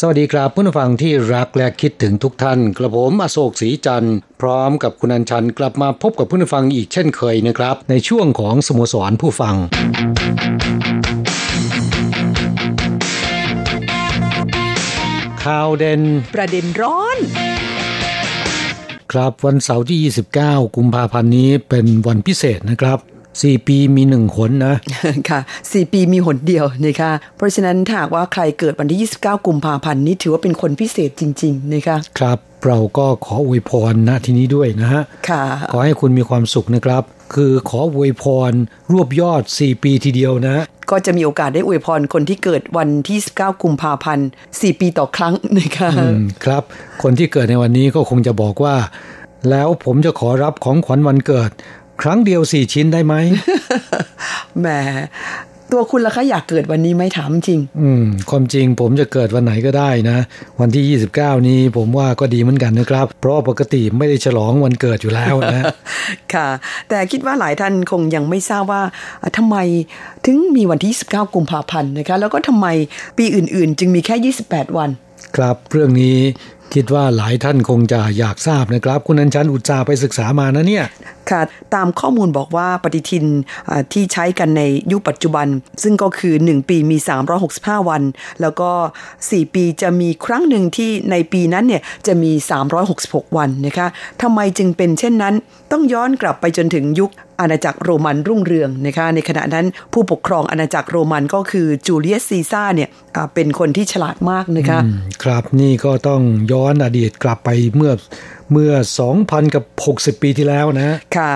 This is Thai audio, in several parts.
สวัสดีครับผู้ฟังที่รักและคิดถึงทุกท่านกระผมอโศกศรีจันทร์พร้อมกับคุณอัญชันกลับมาพบกับผู้ฟังอีกเช่นเคยนะครับ ในช่วงของสโมสรผู้ฟังข่าวเด่นประเด็นร้อน ครับวันเสาร์ที่ 29 กุมภาพันธ์นี้เป็นวันพิเศษนะครับ 4ปีมีหนึ่งขนนะ ค่ะสี่ปีมีหนเดียวนะคะเพราะฉะนั้นถ้าหากว่าใครเกิดวันที่ 29 กุมภาพันธ์นี้ถือว่าเป็นคนพิเศษจริง ๆ นะคะ ครับเราก็ขออวยพรณที่นี้ด้วยนะฮะค่ะ ขอให้คุณมีความสุขนะครับ คือขออวยพรรวบยอด 4 ปีทีเดียวนะ ก็จะมีโอกาสได้อวยพรคนที่เกิดวันที่ 19 กุมภาพันธ์4ปีต่อครั้งนะคะอืมครับ คนที่เกิดในวันนี้ก็คงจะบอกว่า แล้วผมจะขอรับของขวัญวันเกิด ครั้งเดียว4ชิ้นได้ไหมแหมตัวคุณล่ะคะอยากเกิดวันนี้ไหมถามจริง อืม ความจริงผมจะเกิดวันไหนก็ได้นะ วันที่ 29 นี้ผมว่าก็ดีเหมือนกันนะครับ เพราะปกติไม่ได้ฉลองวันเกิดอยู่แล้วนะ ค่ะ แต่คิดว่าหลายท่านคงยังไม่ทราบว่าอะทำไมถึงมีวันที่19กุมภาพันธ์นะคะ แล้วก็ทำไมปีอื่นๆ จึงมีแค่ 28 วัน ครับเรื่องนี้ คิดว่าหลายท่านคงจะอยากทราบนะครับ คุณอัญชันอุตสาห์ไปศึกษามานะเนี่ยค่ะตามข้อมูลบอกว่าปฏิทินที่ใช้กันในยุคปัจจุบัน ซึ่งก็คือ 1 ปีมี 365 วัน แล้วก็ 4 ปีจะมีครั้งหนึ่งที่ในปีนั้นเนี่ยจะมี 366 วันนะคะทำไมจึงเป็นเช่นนั้น ต้องย้อนกลับไปจนถึงยุค อาณาจักรโรมันรุ่งเรืองนะคะในขณะนั้นผู้ปกครองอาณาจักรโรมันก็คือจูเลียสซีซ่าเนี่ยอ่าเป็นคนที่ฉลาดมากนะคะอืมครับนี่ก็ต้องย้อนอดีตกลับไปเมื่อเมื่อ 2,000 กับ 60 ปีที่แล้วนะค่ะ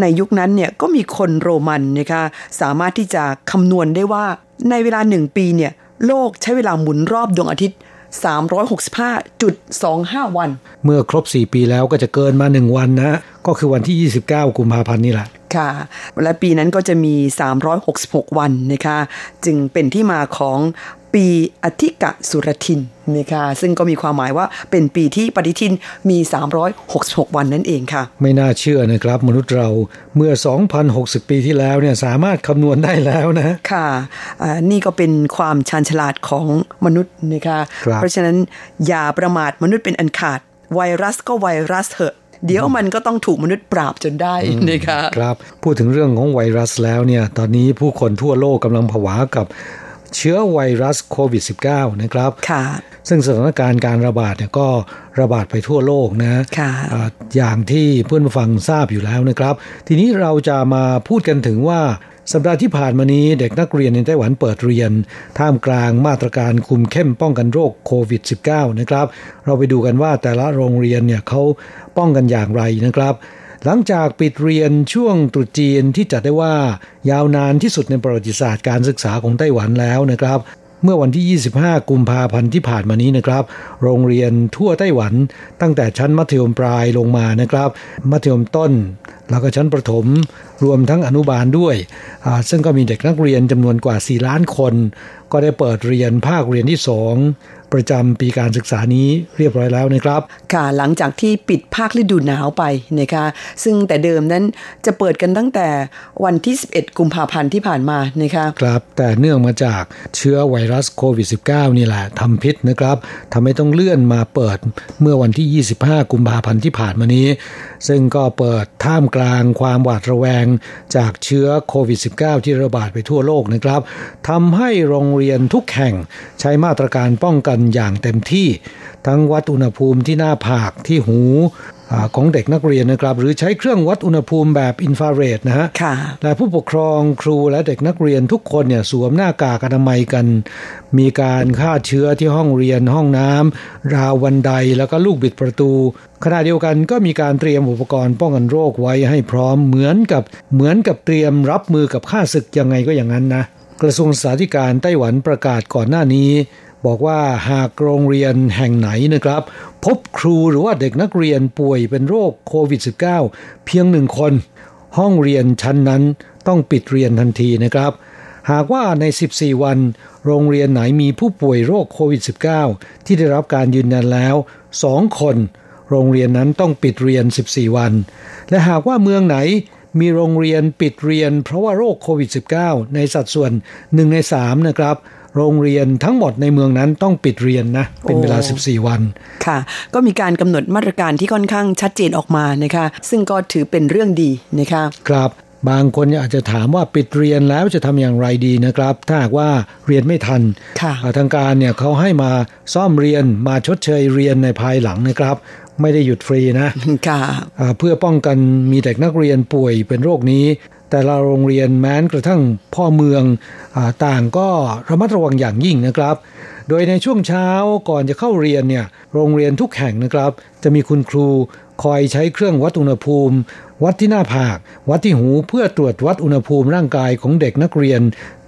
ในยุคนั้นเนี่ยก็มีคนโรมันนะคะสามารถที่จะคำนวณได้ว่าในเวลาหนึ่งปีเนี่ยโลกใช้เวลาหมุนรอบดวงอาทิตย์ 365.25 วัน เมื่อครบ 4 ปีแล้วก็จะเกินมา 1 วันนะ ก็คือวันที่ 29 กุมภาพันธ์นี่แหละค่ะ และปีนั้นก็จะมี 366 วันนะคะ จึงเป็นที่มาของ ปีอธิกะสุรทินนะคะซึ่งก็มีความหมายว่าเป็นปีที่ปฏิทินมี 366 วันนั่นเองค่ะ ไม่น่าเชื่อนะครับ มนุษย์เราเมื่อ 2,060 ปีที่แล้วเนี่ยสามารถคำนวณได้แล้วนะ ค่ะอ่านี่ก็เป็นความชาญฉลาดของมนุษย์นะคะครับเพราะฉะนั้นอย่าประมาทมนุษย์เป็นอันขาด ไวรัสก็ไวรัสเถอะเดี๋ยวมันก็ต้องถูกมนุษย์ปราบจนได้นะคะครับ พูดถึงเรื่องของไวรัสแล้วเนี่ย ตอนนี้ผู้คนทั่วโลกกำลังผวากับ เชื้อไวรัสโควิด -19 นะครับค่ะซึ่งสถานการณ์การระบาดเนี่ยก็ระบาดไปทั่วโลกนะค่ะอ่าอย่างที่เพื่อนผู้ฟังทราบอยู่แล้วนะครับ ทีนี้เราจะมาพูดกันถึงว่าสัปดาห์ที่ผ่านมานี้เด็กนักเรียนในไต้หวันเปิดเรียน ท่ามกลางมาตรการคุมเข้มป้องกันโรคโควิด -19 นะครับ เราไปดูกันว่าแต่ละโรงเรียนเนี่ยเขาป้องกันอย่างไรนะครับ หลังจากปิดเรียนช่วงตรุษจีนที่จัดได้ว่ายาวนานที่สุดในประวัติศาสตร์การศึกษาของไต้หวันแล้วนะครับ เมื่อวันที่ 25 กุมภาพันธ์ที่ผ่านมานี้นะครับ โรงเรียนทั่วไต้หวันตั้งแต่ชั้นมัธยมปลายลงมานะครับ มัธยมต้น แล้วก็ชั้นประถมรวมทั้งอนุบาลด้วยอ่าซึ่งก็มีเด็กนักเรียนจำนวนกว่า 4 ล้านคน ก็ได้เปิดเรียนภาคเรียนที่ 2 ประจำปีการศึกษานี้เรียบร้อยแล้วนะครับ ค่ะหลังจากที่ปิดภาคฤดูหนาวไปนะคะซึ่งแต่เดิมนั้นจะเปิดกันตั้งแต่วันที่ 11 กุมภาพันธ์ที่ผ่านมานะคะครับแต่เนื่องมาจากเชื้อไวรัสโควิด -19 นี่แหละทำพิษนะครับทำให้ต้องเลื่อนมาเปิดเมื่อวันที่ 25 กุมภาพันธ์ที่ผ่านมานี้ ซึ่งก็เปิดท่ามกลางความหวาดระแวงจากเชื้อโควิด -19 ที่ระบาดไปทั่วโลกนะครับทำให้โรงเรียนทุกแห่งใช้มาตรการป้องกันอย่างเต็มที่ ทั้งวัดอุณหภูมิที่หน้าผากที่หู ของเด็กนักเรียนนะครับ หรือใช้เครื่องวัดอุณหภูมิแบบอินฟราเรดนะฮะและผู้ปกครองครูและเด็กนักเรียนทุกคนเนี่ยสวมหน้ากากอนามัยกัน มีการฆ่าเชื้อที่ห้องเรียนห้องน้ำราววันไดแล้วก็ลูกบิดประตู ขณะเดียวกันก็มีการเตรียมอุปกรณ์ป้องกันโรคไว้ให้พร้อมเหมือนกับเหมือนกับเตรียมรับมือกับข้าศึกยังไงก็อย่างนั้นนะกระทรวงสาธารณสุขไต้หวันประกาศก่อนหน้านี้ บอกว่าหากโรงเรียนแห่งไหนนะครับ พบครูหรือว่าเด็กนักเรียนป่วยเป็นโรคโควิด -19 เพียงหนึ่งคน ห้องเรียนชั้นนั้นต้องปิดเรียนทันทีนะครับ หากว่าใน 14 วัน โรงเรียนไหนมีผู้ป่วยโรคโควิด -19 ที่ได้รับการยืนยันแล้ว 2 คน โรงเรียนนั้นต้องปิดเรียน 14 วัน และหากว่าเมืองไหนมีโรงเรียนปิดเรียนเพราะว่าโรคโควิด -19 ในสัดส่วน 1 ใน 3 นะครับ โรงเรียนทั้งหมดในเมืองนั้นต้องปิดเรียนนะ เป็นเวลา 14 วัน ค่ะ ก็มีการกำหนดมาตรการที่ค่อนข้างชัดเจนออกมานะคะ ซึ่งก็ถือเป็นเรื่องดีนะคะครับบางคนอาจจะถามว่าปิดเรียนแล้วจะทำอย่างไรดีนะครับ ถ้าหากว่าเรียนไม่ทันทางการเนี่ยเขาให้มาซ่อมเรียนมาชดเชยเรียนในภายหลังนะครับ ไม่ได้หยุดฟรีนะเพื่อป้องกันมีเด็กนักเรียนป่วยเป็นโรคนี้ แต่ละโรงเรียนแม้นกระทั่งพ่อเมืองอต่างก็ระมัดระวังอย่างยิ่งนะครับ โดยในช่วงเช้าก่อนจะเข้าเรียนเนี่ยโรงเรียนทุกแห่งนะครับ จะมีคุณครูคอยใช้เครื่องวัดอุณหภูมิ วัดที่หน้าผาก วัดที่หูเพื่อตรวจวัดอุณหภูมิร่างกายของเด็กนักเรียน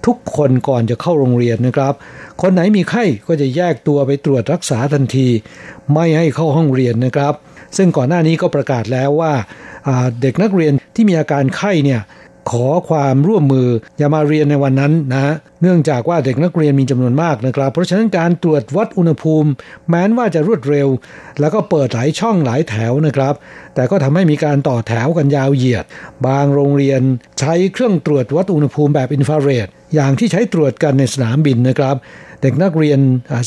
ทุกคนก่อนจะเข้าโรงเรียนนะครับ คนไหนมีไข้ก็จะแยกตัวไปตรวจรักษาทันที ไม่ให้เข้าห้องเรียนนะครับ ซึ่งก่อนหน้านี้ก็ประกาศแล้วว่าเด็กนักเรียนที่มีอาการไข้เนี่ย ขอความร่วมมืออย่ามาเรียนในวันนั้นนะ เนื่องจากว่าเด็กนักเรียนมีจำนวนมากนะครับ เพราะฉะนั้นการตรวจวัดอุณหภูมิ แม้นว่าจะรวดเร็ว แล้วก็เปิดหลายช่องหลายแถวนะครับ แต่ก็ทำให้มีการต่อแถวกันยาวเหยียด บางโรงเรียนใช้เครื่องตรวจวัดอุณหภูมิแบบอินฟราเรดอย่างที่ใช้ตรวจกันในสนามบินนะครับ เด็กนักเรียน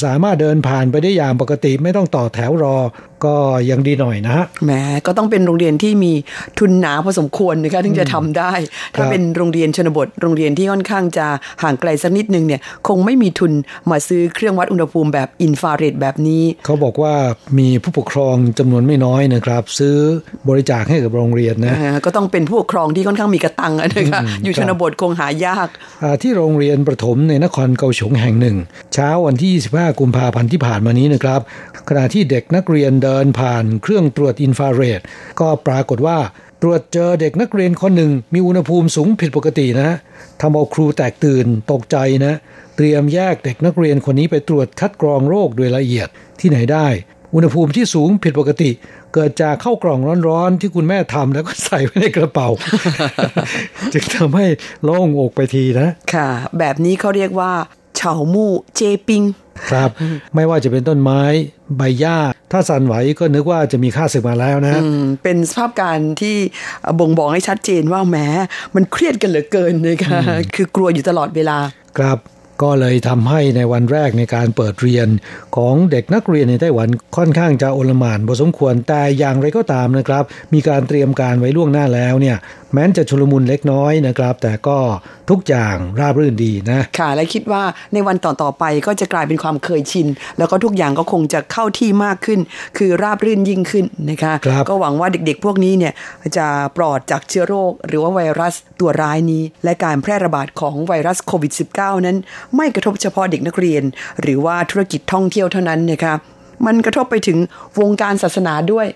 สามารถเดินผ่านไปได้อย่างปกติไม่ต้องต่อแถวรอ ก็ยังดีหน่อยนะแหมก็ต้องเป็นโรงเรียนที่มีทุนหนาพอสมควรนะคะถึงจะทำได้ ถ้าเป็นโรงเรียนชนบท โรงเรียนที่ค่อนข้างจะห่างไกลสักนิดนึงเนี่ย คงไม่มีทุนมาซื้อเครื่องวัดอุณหภูมิแบบอินฟราเรดแบบนี้ เขาบอกว่ามีผู้ปกครองจำนวนไม่น้อยนะครับ ซื้อบริจาคให้กับโรงเรียนนะก็ต้องเป็นผู้ปกครองที่ค่อนข้างมีกระตังนะคะอยู่ชนบทคงหายากที่โรงเรียนประถมในนครเกาฉงแห่งหนึ่ง เช้าวันที่ 25 กุมภาพันธ์ที่ผ่านมานี้นะครับขณะที่เด็กนักเรียนเดิินผ่านเครื่องตรวจอินฟราเรดก็ปรากฏว่าตรวจเจอเด็กนักเรียนคนหนึ่งมีอุณหภูมิสูงผิดปกตินะทำเอาครูแตกตื่นตกใจนะ เตรียมแยกเด็กนักเรียนคนนี้ไปตรวจคัดกรองโรคโดยละเอียดที่ไหนได้ อุณหภูมิที่สูงผิดปกติ เกิดจากเข้ากล่องร้อนๆ ที่คุณแม่ทำแล้วก็ใส่ไว้ในกระเป๋า จึงทำให้โล่งอกไปทีนะ ค่ะ แบบนี้เขาเรียกว่าเฉามู่เจปิง ครับ ไม่ว่าจะเป็นต้นไม้ใบหญ้า ถ้าสั่นไหวก็นึกว่าจะมีค่าศึกมาแล้วนะเป็นสภาพการที่บ่งบอกให้ชัดเจนว่าแม้มันเครียดกันเหลือเกินนะคะคือกลัวอยู่ตลอดเวลาครับ ก็เลยทำให้ในวันแรกในการเปิดเรียนของเด็กนักเรียนในไต้หวันค่อนข้างจะโอลมานพอสมควรแต่อย่างไรก็ตามนะครับ มีการเตรียมการไว้ล่วงหน้าแล้วเนี่ยแม้นจะชุลมุนเล็กน้อยนะครับ แต่ก็ทุกอย่างราบรื่นดีนะ ค่ะ และคิดว่าในวันต่อๆไปก็จะกลายเป็นความเคยชิน แล้วก็ทุกอย่างก็คงจะเข้าที่มากขึ้น คือราบรื่นยิ่งขึ้นนะคะคก็หวังว่าเด็กๆ พวกนี้เนี่ยจะปลอดจากเชื้อโรค หรือว่าไวรัสตัวร้ายนี้ และการแพร่ระบาดของไวรัสโควิด -19 นั้นไม่กระทบเฉพาะเด็กนักเรียน หรือว่าธุรกิจท่องเที่ยวเท่านั้นนะคะมันกระทบไปถึงวงการศาสนาด้วย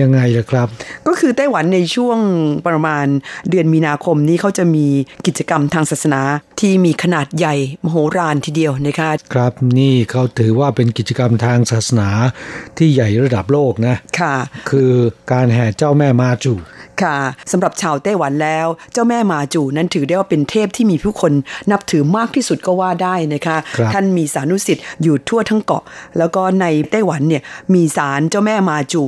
ยังไงล่ะครับ ก็คือไต้หวันในช่วงประมาณเดือนมีนาคมนี้เขาจะมีกิจกรรมทางศาสนาที่มีขนาดใหญ่มโหฬารทีเดียวนะคะครับนี่เขาถือว่าเป็นกิจกรรมทางศาสนาที่ใหญ่ระดับโลกนะค่ะ คือการแห่เจ้าแม่มาจู ค่ะสำหรับชาวไต้หวันแล้ว เจ้าแม่มาจูนั้นถือได้ว่าเป็นเทพที่มีผู้คนนับถือมากที่สุดก็ว่าได้นะคะคท่านมีสานุสิทธิ์อยู่ทั่วทั้งเกาะ แล้วก็ในไต้หวันเนี่ยมีศาลเจ้าแม่มาจู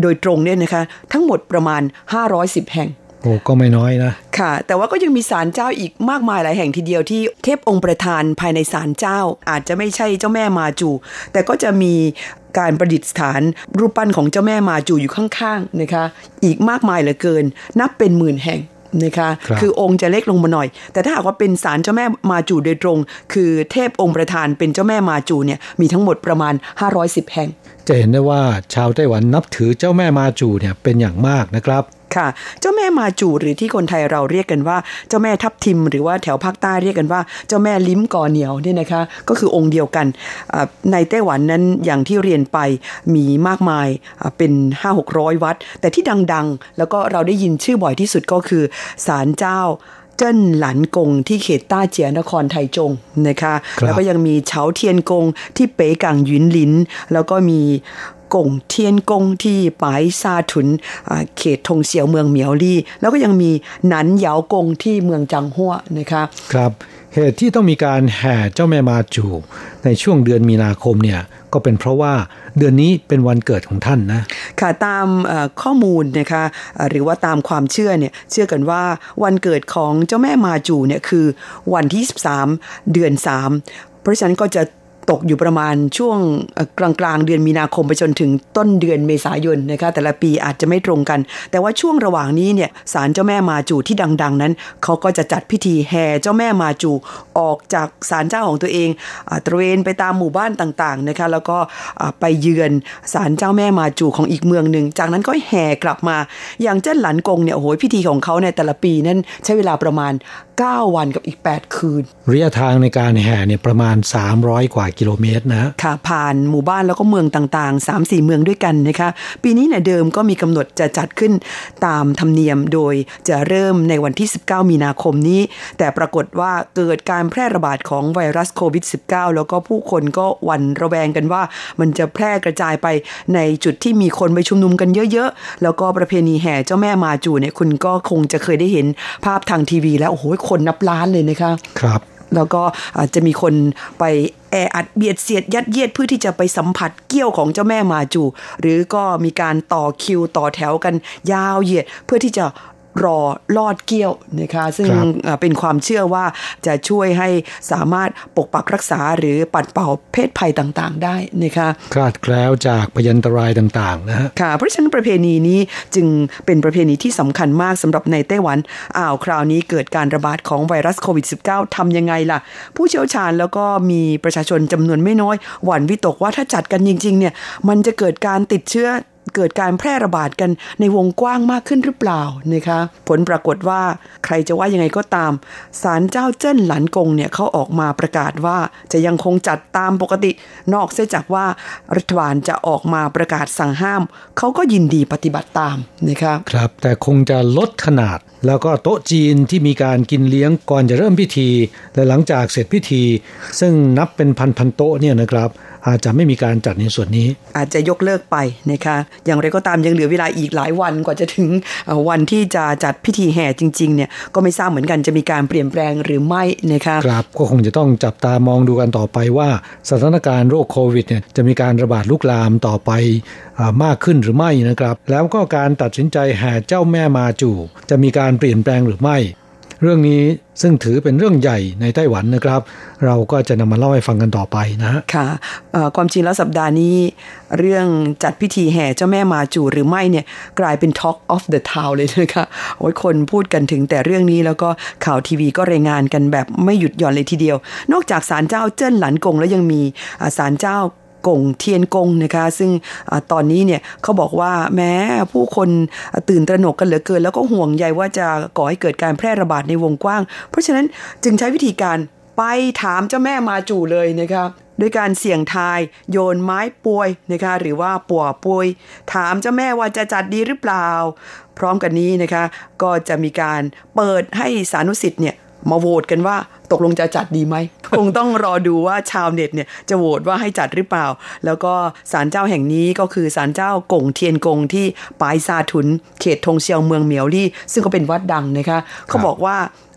โดยตรงเนี่ยนะคะ ทั้งหมดประมาณ 510 แห่งโอ้ก็ไม่น้อยนะ ค่ะ แต่ว่าก็ยังมีศาลเจ้าอีกมากมายหลายแห่งทีเดียวที่เทพองค์ประธานภายในศาลเจ้า อาจจะไม่ใช่เจ้าแม่มาจู แต่ก็จะมี การประดิษฐานรูปปั้นของเจ้าแม่มาจูอยู่ข้างๆนะคะอีกมากมายเหลือเกิน นับเป็นหมื่นแห่งนะคะครับอองค์จะเล็กลงมาหน่อย แต่ถ้าหากว่าเป็นศาลเจ้าแม่มาจูโดยตรง คือเทพองค์ประธานเป็นเจ้าแม่มาจูเนี่ยมีทั้งหมดประมาณ 510 แห่ง จะเห็นได้ว่าชาวไต้หวันนับถือเจ้าแม่มาจูเนี่ยเป็นอย่างมากนะครับค่ะเจ้าแม่มาจูหรือที่คนไทยเราเรียกกันว่าเจ้าแม่ทับทิม หรือว่าแถวภาคใต้เรียกกันว่าเจ้าแม่ลิ้มกอเหนียวเนี่ยนะคะ ก็คือองค์เดียวกันในไต้หวันนั้นอย่างที่เรียนไปมีมากมายเป็น 5 6 0 0 วัด แต่ที่ดังๆ แล้วก็เราได้ยินชื่อบ่อยที่สุดก็คือศาลเจ้า เจิ้นหลันกงที่เขตต้าเจียนครไทจงนะคะครับแล้วก็ยังมีเฉาเทียนกงที่เป๋กังหยุนหลิน แล้วก็มีกงเทียนกงที่ปายซาถุนอ่าเขตทงเสียวเมืองเหมียวลี่ แล้วก็ยังมีหนันเหยาวกงที่เมืองจังหัวนะคะครับเหตุที่ต้องมีการแห่เจ้าแม่มาจูในช่วงเดือนมีนาคมเนี่ย ก็เป็นเพราะว่าเดือนนี้เป็นวันเกิดของท่านนะ ค่ะตามข้อมูลนะคะหรือว่าตามความเชื่อเนี่ยเชื่อกันว่าวันเกิดของเจ้าแม่มาจูเนี่ยคือวันที่ 13 เดือน 3 เพราะฉะนั้นก็จะ ตกอยู่ประมาณช่วงกลางกลางๆเดือนมีนาคมไปจนถึงต้นเดือนเมษายนนะคะแต่ละปีอาจจะไม่ตรงกัน แต่ว่าช่วงระหว่างนี้เนี่ยศาลเจ้าแม่มาจูที่ดัง ๆ นั้นเขาก็จะจัดพิธีแห่เจ้าแม่มาจูออกจากศาลเจ้าของตัวเองอาตระเวนไปตามหมู่บ้านต่างๆนะคะแล้วก็อ่าไปเยือนศาลเจ้าแม่มาจูของอีกเมืองหนึ่งจากนั้นก็แห่กลับมา อย่างเจ้าหลันกงเนี่ยโอ้โหพิธีของเขาในยแต่ละปีนั้นใช้เวลาประมาณ 9 วันกับอีก 8 คืน ระยะทางในการแห่เนี่ยประมาณ 300 กว่ากิโลเมตรนะ ค่ะ ผ่านหมู่บ้านแล้วก็เมืองต่างๆ 3-4 เมืองด้วยกันนะคะ ปีนี้เนี่ยเดิมก็มีกำหนดจะจัดขึ้นตามธรรมเนียมโดยจะเริ่มในวันที่ 19 มีนาคมนี้ แต่ปรากฏว่าเกิดการแพร่ระบาดของไวรัสโควิด -19 แล้วก็ผู้คนก็หวั่นระแวงกันว่า มันจะแพร่กระจายไปในจุดที่มีคนไปชุมนุมกันเยอะๆ แล้วก็ประเพณีแห่เจ้าแม่มาจูเนี่ยคุณก็คงจะเคยได้เห็นภาพทางทีวี แล้วโอ้โหคนนับล้านเลยนะคะ ครับ แล้วก็อาจจะมีคนไปแออัดเบียดเสียดยัดเยียดเพื่อที่จะไปสัมผัสเกี้ยวของเจ้าแม่มาจู หรือก็มีการต่อคิวต่อแถวกันยาวเหยียดเพื่อที่จะ รอลอดเกี้ยวนะคะซึ่งครับอ่าเป็นความเชื่อว่าจะช่วยให้สามารถปกปักรักษาหรือปัดเป่าเพศภัยต่างๆ ได้นะคะคลาดแคล้วจากพยันตรายต่างๆนะฮะค่ะเพราะฉะนั้นประเพณีนี้จึงเป็นประเพณีที่สำคัญมากสำหรับในไต้หวันอ้าวคราวนี้เกิดการระบาดของไวรัสโควิด -19 ทำยังไงล่ะ ผู้เชี่ยวชาญแล้วก็มีประชาชนจำนวนไม่น้อย หวั่นวิตกว่าถ้าจัดกันจริงๆเนี่ยมันจะเกิดการติดเชื้อ เกิดการแพร่ระบาดกันในวงกว้างมากขึ้นหรือเปล่านะคะ ผลปรากฏว่าใครจะว่ายังไงก็ตามศาลเจ้าเจิ้นหลันกงเนี่ยเขาออกมาประกาศว่าจะยังคงจัดตามปกติ นอกเสียจากว่ารัฐบาลจะออกมาประกาศสั่งห้าม เขาก็ยินดีปฏิบัติตามนะคะครับ แต่คงจะลดขนาด แล้วก็โต๊ะจีนที่มีการกินเลี้ยงก่อนจะเริ่มพิธี และหลังจากเสร็จพิธี ซึ่งนับเป็นพันพันโต๊ะเนี่ยนะครับ อาจจะไม่มีการจัดในส่วนนี้ อาจจะยกเลิกไปนะคะ อย่างไรก็ตามยังเหลือเวลาอีกหลายวันกว่าจะถึงเอ่อวันที่จะจัดพิธีแห่จริงๆเนี่ยก็ไม่ทราบเหมือนกันจะมีการเปลี่ยนแปลงหรือไม่นะคะครับก็คงจะต้องจับตามองดูกันต่อไปว่าสถานการณ์โรคโควิดเนี่ยจะมีการระบาดลุกลามต่อไปอามากขึ้นหรือไม่นะครับ แล้วก็การตัดสินใจแห่เจ้าแม่มาจูจะมีการเปลี่ยนแปลงหรือไม่ เรื่องนี้ซึ่งถือเป็นเรื่องใหญ่ในไต้หวันนะครับ เราก็จะนำมาเล่าให้ฟังกันต่อไปนะฮะค่ะความจริงแล้วสัปดาห์นี้ เรื่องจัดพิธีแห่เจ้าแม่มาจูหรือไม่เนี่ยกลายเป็น Talk of the Town เลยนะคะโอ้ยคนพูดกันถึงแต่เรื่องนี้แล้วก็ข่าวทีวีก็รายงานกันแบบไม่หยุดหย่อนเลยทีเดียว นอกจากศาลเจ้าเจิ้นหลันกงแล้วยังมีศาลเจ้า กงเทียนกงนะคะ ซึ่งอตอนนี้เนี่ยเขาบอกว่าแม้ผู้คนตื่นตระหนกกันเหลือเกิน แล้วก็ห่วงใยว่าจะก่อให้เกิดการแพร่ระบาดในวงกว้าง เพราะฉะนั้นจึงใช้วิธีการไปถามเจ้าแม่มาจูเลยนะคะด้วยการเสี่ยงทายโยนไม้ปวยนะคะหรือว่าปัวปวย ถามเจ้าแม่ว่าจะจัดดีหรือเปล่า พร้อมกันนี้นะคะ ก็จะมีการเปิดให้สานุสิทธิ์เนี่ย มาโหวตกันว่าตกลงจะจัดดีไหม คงต้องรอดูว่าชาวเน็ตเนี่ยจะโหวตว่าให้จัดหรือเปล่า แล้วก็ศาลเจ้าแห่งนี้ก็คือศาลเจ้ากงเทียนกงที่ปายซาถุน เขตทงเซียวเมืองเหมียวลี่ ซึ่งก็เป็นวัดดังนะคะเขาบอกว่า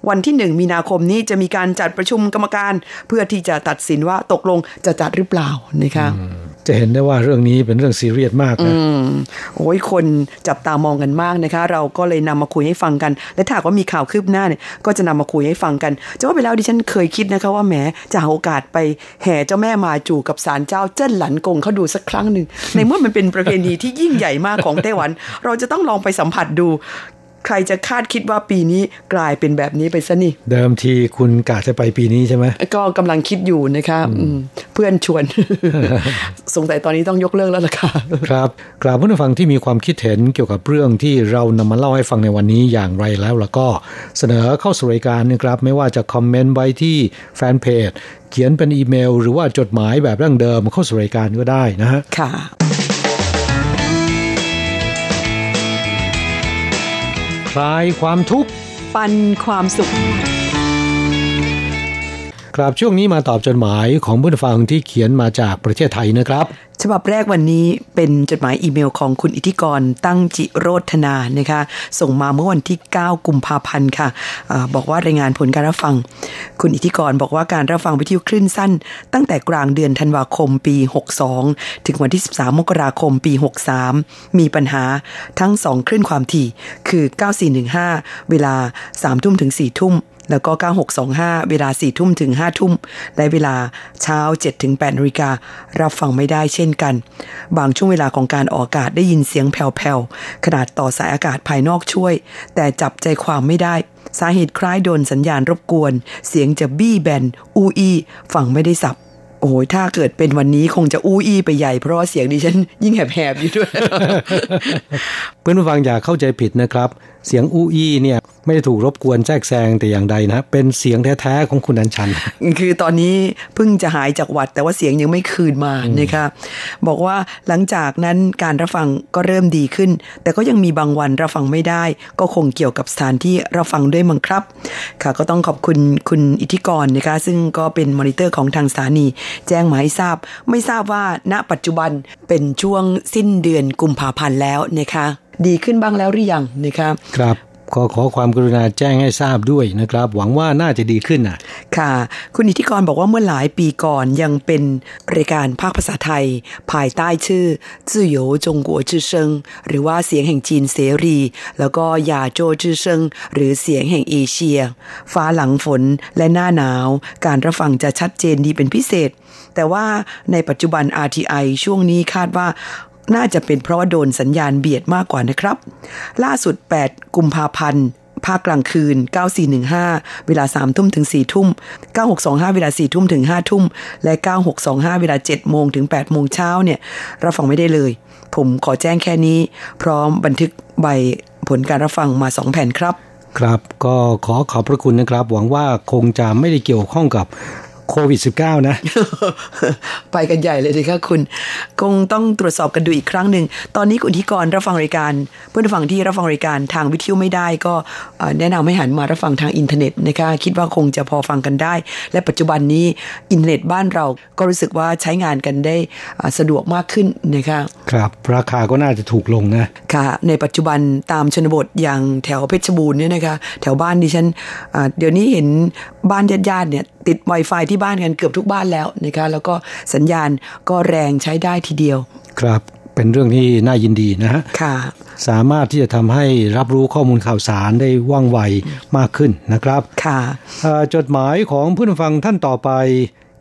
วันที่หนึ่งมีนาคมนี้จะมีการจัดประชุมกรรมการ เพื่อที่จะตัดสินว่าตกลงจะจัดหรือเปล่านะคะ จะเห็นได้ว่าเรื่องนี้เป็นเรื่องซีเรียสมากนะอืมโอ้ยคนจับตามองกันมากนะคะ เราก็เลยนำมาคุยให้ฟังกัน และถ้าว่ามีข่าวคืบหน้าเนี่ยก็จะนำมาคุยให้ฟังกันจะว่าไปแล้วดิฉันเคยคิดนะคะว่าแหมจะหาโอกาสไปแห่เจ้าแม่มาจูกับศาลเจ้าเจิ้นหลันกงเขาดูสักครั้งหนึ่งในเมื่อมันเป็นประเพณีที่ยิ่งใหญ่มากของไต้หวัน เราจะต้องลองไปสัมผัสดู ใครจะคาดคิดว่าปีนี้กลายเป็นแบบนี้ไปซะนี่ เดิมทีคุณกะจะไปปีนี้ใช่ไหมก็กำลังคิดอยู่นะคะอืมเพื่อนชวน สงสัยตอนนี้ต้องยกเลิกแล้วล่ะค่ะครับกราบผู้ฟังที่มีความคิดเห็นเกี่ยวกับเรื่องที่เรานำมาเล่าให้ฟังในวันนี้อย่างไรแล้วแล้วก็เสนอเข้าสู่รายการนะครับ ไม่ว่าจะคอมเมนต์ไว้ที่แฟนเพจเขียนเป็นอีเมล หรือว่าจดหมายแบบเรื่องเดิมเข้าสู่รายการก็ได้นะฮะค่ะ คลายความทุกข์ปันความสุข ครับช่วงนี้มาตอบจดหมายของผู้ฟังที่เขียนมาจากประเทศไทยนะครับ ฉบับแรกวันนี้เป็นจดหมายอีเมลของคุณอิทธิกรตั้งจิโรธนานะคะ ส่งมาเมื่อวันที่ 9 กุมภาพันธ์ค่ะอบอกว่ารายงานผลการรับฟัง คุณอิทธิกรบอกว่าการรับฟังวิทยุคลื่นสั้น ตั้งแต่กลางเดือนธันวาคมปี 62 ถึงวันที่ 13 มกราคมปี 63 มีปัญหาทั้ง 2 คลื่นความถี่คือ 9415 เวลา3ทุ่มถึง4ทุ่ม แล้วก็ 9625 เวลา 4 ทุ่มถึง 5 ทุ่ม และเวลาเช้า 7 ถึง8นาฬิกา รับฟังไม่ได้เช่นกัน บางช่วงเวลาของการออกอากาศได้ยินเสียงแผ่วๆ ขนาดต่อสายอากาศภายนอกช่วย แต่จับใจความไม่ได้ สาเหตุคล้ายโดนสัญญาณรบกวน เสียงจะบี้แบน อูอีฟังไม่ได้สับโอ้ยถ้าเกิดเป็นวันนี้คงจะอู้อี้ไปใหญ่ เพราะเสียงดิฉันยิ่งแหบๆอยู่ด้วย เพื่อนผู้ฟังอย่าเข้าใจผิดนะครับเสียงอู้อี้เนี่ยไม่ได้ถูกรบกวนแทรกแซงแต่อย่างใดนะเป็นเสียงแท้ๆของคุณอัญชัน คือตอนนี้เพิ่งจะหายจากหวัด แต่ว่าเสียงยังไม่คืนมานะคะบอกว่าหลังจากนั้นการรับฟังก็เริ่มดีขึ้น แต่ก็ยังมีบางวันรับฟังไม่ได้ ก็คงเกี่ยวกับสถานที่รับฟังด้วยมั้งครับ ค่ะก็ต้องขอบคุณคุณอิทธิกรนะคะซึ่งก็เป็นมอนิเตอร์ของทางสถานี แจ้งมาให้ทราบ ไม่ทราบว่าณปัจจุบันเป็นช่วงสิ้นเดือนกุมภาพันธ์แล้วนะคะ ดีขึ้นบ้างแล้วหรือยังนะคะครับขอขอความกรุณาแจ้งให้ทราบด้วยนะครับ หวังว่าน่าจะดีขึ้นนะค่ะ คุณอิทธิกรบอกว่าเมื่อหลายปีก่อนยังเป็นรายการภาคภาษาไทย ภายใต้ชื่อจื่อโยจงกัวจื่อเซิงหรือว่าเสียงแห่งจีนเสรี แล้วก็ยาโจจื่อเซิงหรือเสียงแห่งเอเชีย ฟ้าหลังฝนและหน้าหนาว การรับฟังจะชัดเจนดีเป็นพิเศษ แต่ว่าในปัจจุบัน RTI ช่วงนี้คาดว่า น่าจะเป็นเพราะว่าโดนสัญญาณเบียดมากกว่านะครับ ล่าสุด 8 กุมภาพันธ์ภาคกลางคืน 9415 เวลา 3 ทุ่มถึง 4 ทุ่ม 9625 เวลา 4 ทุ่มถึง 5 ทุ่ม และ 9625 เวลา 7 โมงถึง 8 โมงเช้าเนี่ย รับฟังไม่ได้เลย ผมขอแจ้งแค่นี้ พร้อมบันทึกใบผลการรับฟังมา 2 แผ่นครับ ครับ ก็ขอขอบพระคุณนะครับ หวังว่าคงจะไม่ได้เกี่ยวข้องกับ โควิด -19 นะ ไปกันใหญ่เลยนะคะคุณ คงต้องตรวจสอบกันดูอีกครั้งหนึ่ง ตอนนี้คุณที่กรรับฟังรายการ เพื่อนฟังที่รับฟังรายการทางวิทยุไม่ได้ก็เอ่อแนะนำให้หันมารับฟังทางอินเทอร์เน็ตนะคะคิดว่าคงจะพอฟังกันได้ และปัจจุบันนี้อินเทอร์เน็ตบ้านเราก็รู้สึกว่าใช้งานกันได้อ่าสะดวกมากขึ้นนะคะครับราคาก็น่าจะถูกลงนะค่ะ ในปัจจุบันตามชนบทอย่างแถวเพชรบูรณ์เนี่ยนะคะแถวบ้านดิฉันอ่าเดี๋ยวนี้เห็นบ้านญาติๆเนี่ย ติด Wi-Fi ที่บ้านกันเกือบทุกบ้านแล้วนะคะแล้วก็สัญญาณก็แรงใช้ได้ทีเดียว ครับเป็นเรื่องที่น่ายินดีนะฮะค่ะสามารถที่จะทำให้รับรู้ข้อมูลข่าวสารได้ว่องไวมากขึ้นนะครับค่ะเอ่อจดหมายของผู้นำฟังท่านต่อไป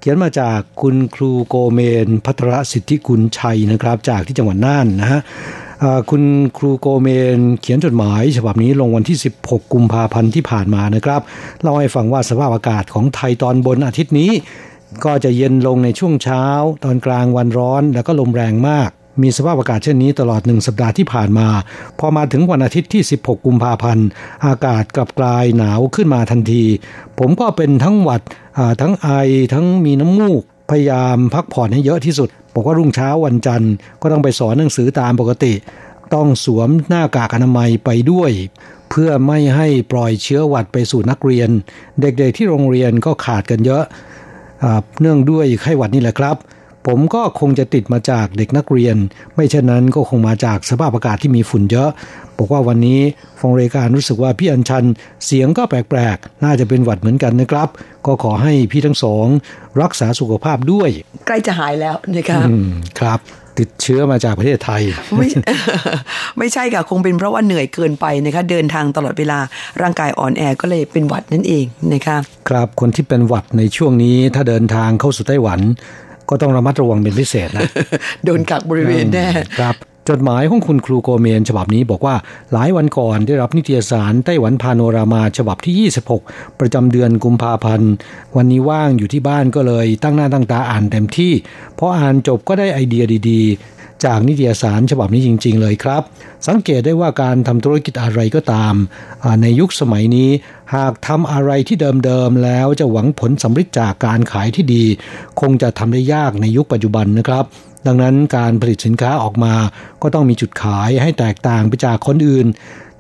เขียนมาจากคุณครูโกเมนพัทรสิทธิกุลชัยนะครับ จากที่จังหวัดน่านนะฮะเอ่อ คุณครูโกเมนเขียนจดหมาย ฉบับนี้ลงวันที่ 16 กุมภาพันธ์ที่ผ่านมานะครับเล่าให้ฟังว่าสภาพอากาศของไทยตอนบนอาทิตย์นี้ ก็จะเย็นลงในช่วงเช้า ตอนกลางวันร้อน แล้วก็ลมแรงมาก มีสภาพอากาศเช่นนี้ตลอดหนึ่งสัปดาห์ที่ผ่านมา พอมาถึงวันอาทิตย์ที่ 16 กุมภาพันธ์ อากาศกลับกลายหนาวขึ้นมาทันที ผมก็เป็นทั้งหวัดทั้งไอทั้งมีน้ำมูกพยายามพักผ่อนให้เยอะที่สุดบอกว่ารุ่งเช้าวันจันทร์ก็ต้องไปสอนหนังสือตามปกติ ต้องสวมหน้ากากอนามัยไปด้วย เพื่อไม่ให้ปล่อยเชื้อหวัดไปสู่นักเรียน เด็กๆที่โรงเรียนก็ขาดกันเยอะอ่าเนื่องด้วยไข้หวัดนี่แหละครับ ผมก็คงจะติดมาจากเด็กนักเรียน ไม่เช่นนั้นก็คงมาจากสภาพอากาศที่มีฝุ่นเยอะ บอกว่าวันนี้ฟงรายการรู้สึกว่าพี่อัญชัน เสียงก็แปลกๆ น่าจะเป็นหวัดเหมือนกันนะครับ ก็ขอให้พี่ทั้งสอง รักษาสุขภาพด้วย ใกล้จะหายแล้วนะคะอืมครับติดเชื้อมาจากประเทศไทย ไม่ไม่ใช่ค่ะ คงเป็นเพราะว่าเหนื่อยเกินไปนะคะเดินทางตลอดเวลาร่างกายอ่อนแอก็เลยเป็นหวัดนั่นเองนะคะครับคนที่เป็นหวัดในช่วงนี้ถ้าเดินทางเข้าสู่ไต้หวัน ก็ต้องระมัดระวังเป็นพิเศษนะ โดนกักบริเวณแน่ครับจดหมายของคุณครูโกเมนฉบับนี้บอกว่าหลายวันก่อนได้รับนิตยสารไต้หวันพาโนรามาฉบับที่ 26 ประจำเดือนกุมภาพันธ์ วันนี้ว่างอยู่ที่บ้านก็เลยตั้งหน้าตั้งตาอ่านเต็มที่พออ่านจบก็ได้ไอเดียดีๆ จากนิตยสารฉบับนี้จริง ๆ เลยครับ สังเกตได้ว่าการทำธุรกิจอะไรก็ตาม ในยุคสมัยนี้ หากทำอะไรที่เดิมๆแล้วจะหวังผลสำเร็จจากการขายที่ดี คงจะทำได้ยากในยุคปัจจุบันนะครับดังนั้นการผลิตสินค้าออกมาก็ต้องมีจุดขายให้แตกต่างไปจากคนอื่น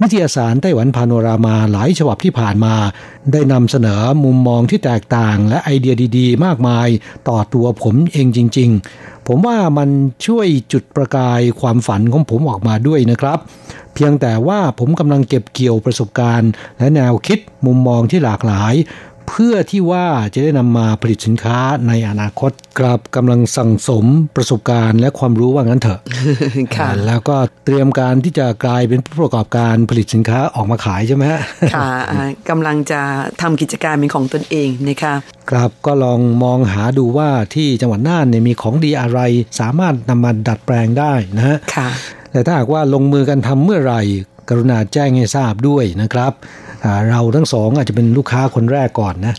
นิตยสารไต้หวันพาโนรามาหลายฉบับที่ผ่านมา ได้นำเสนอมุมมองที่แตกต่างและไอเดียดีๆ มากมายต่อตัวผมเองจริง ๆ ผมว่ามันช่วยจุดประกายความฝันของผมออกมาด้วยนะครับ เพียงแต่ว่าผมกำลังเก็บเกี่ยวประสบการณ์ และแนวคิดมุมมองที่หลากหลาย เพื่อที่ว่าจะได้นำมาผลิตสินค้าในอนาคตกลับกำลังสั่งสมประสบการณ์และความรู้ว่างั้นเถอะค่ะแล้วก็เตรียมการที่จะกลายเป็นผู้ประกอบการผลิตสินค้าออกมาขายใช่ไหมค่ะกำลังจะทำกิจการเป็นของตนเองนะคะครับก็ลองมองหาดูว่าที่จังหวัดน่านเนี่ยมีของดีอะไรสามารถนำมาดัดแปลงได้นะฮะค่ะแต่ถ้าหากว่าลงมือกันทำเมื่อไหร่ กรุณาแจ้งให้ทราบด้วยนะครับ เราทั้งสองอาจจะเป็นลูกค้าคนแรกก่อนนะ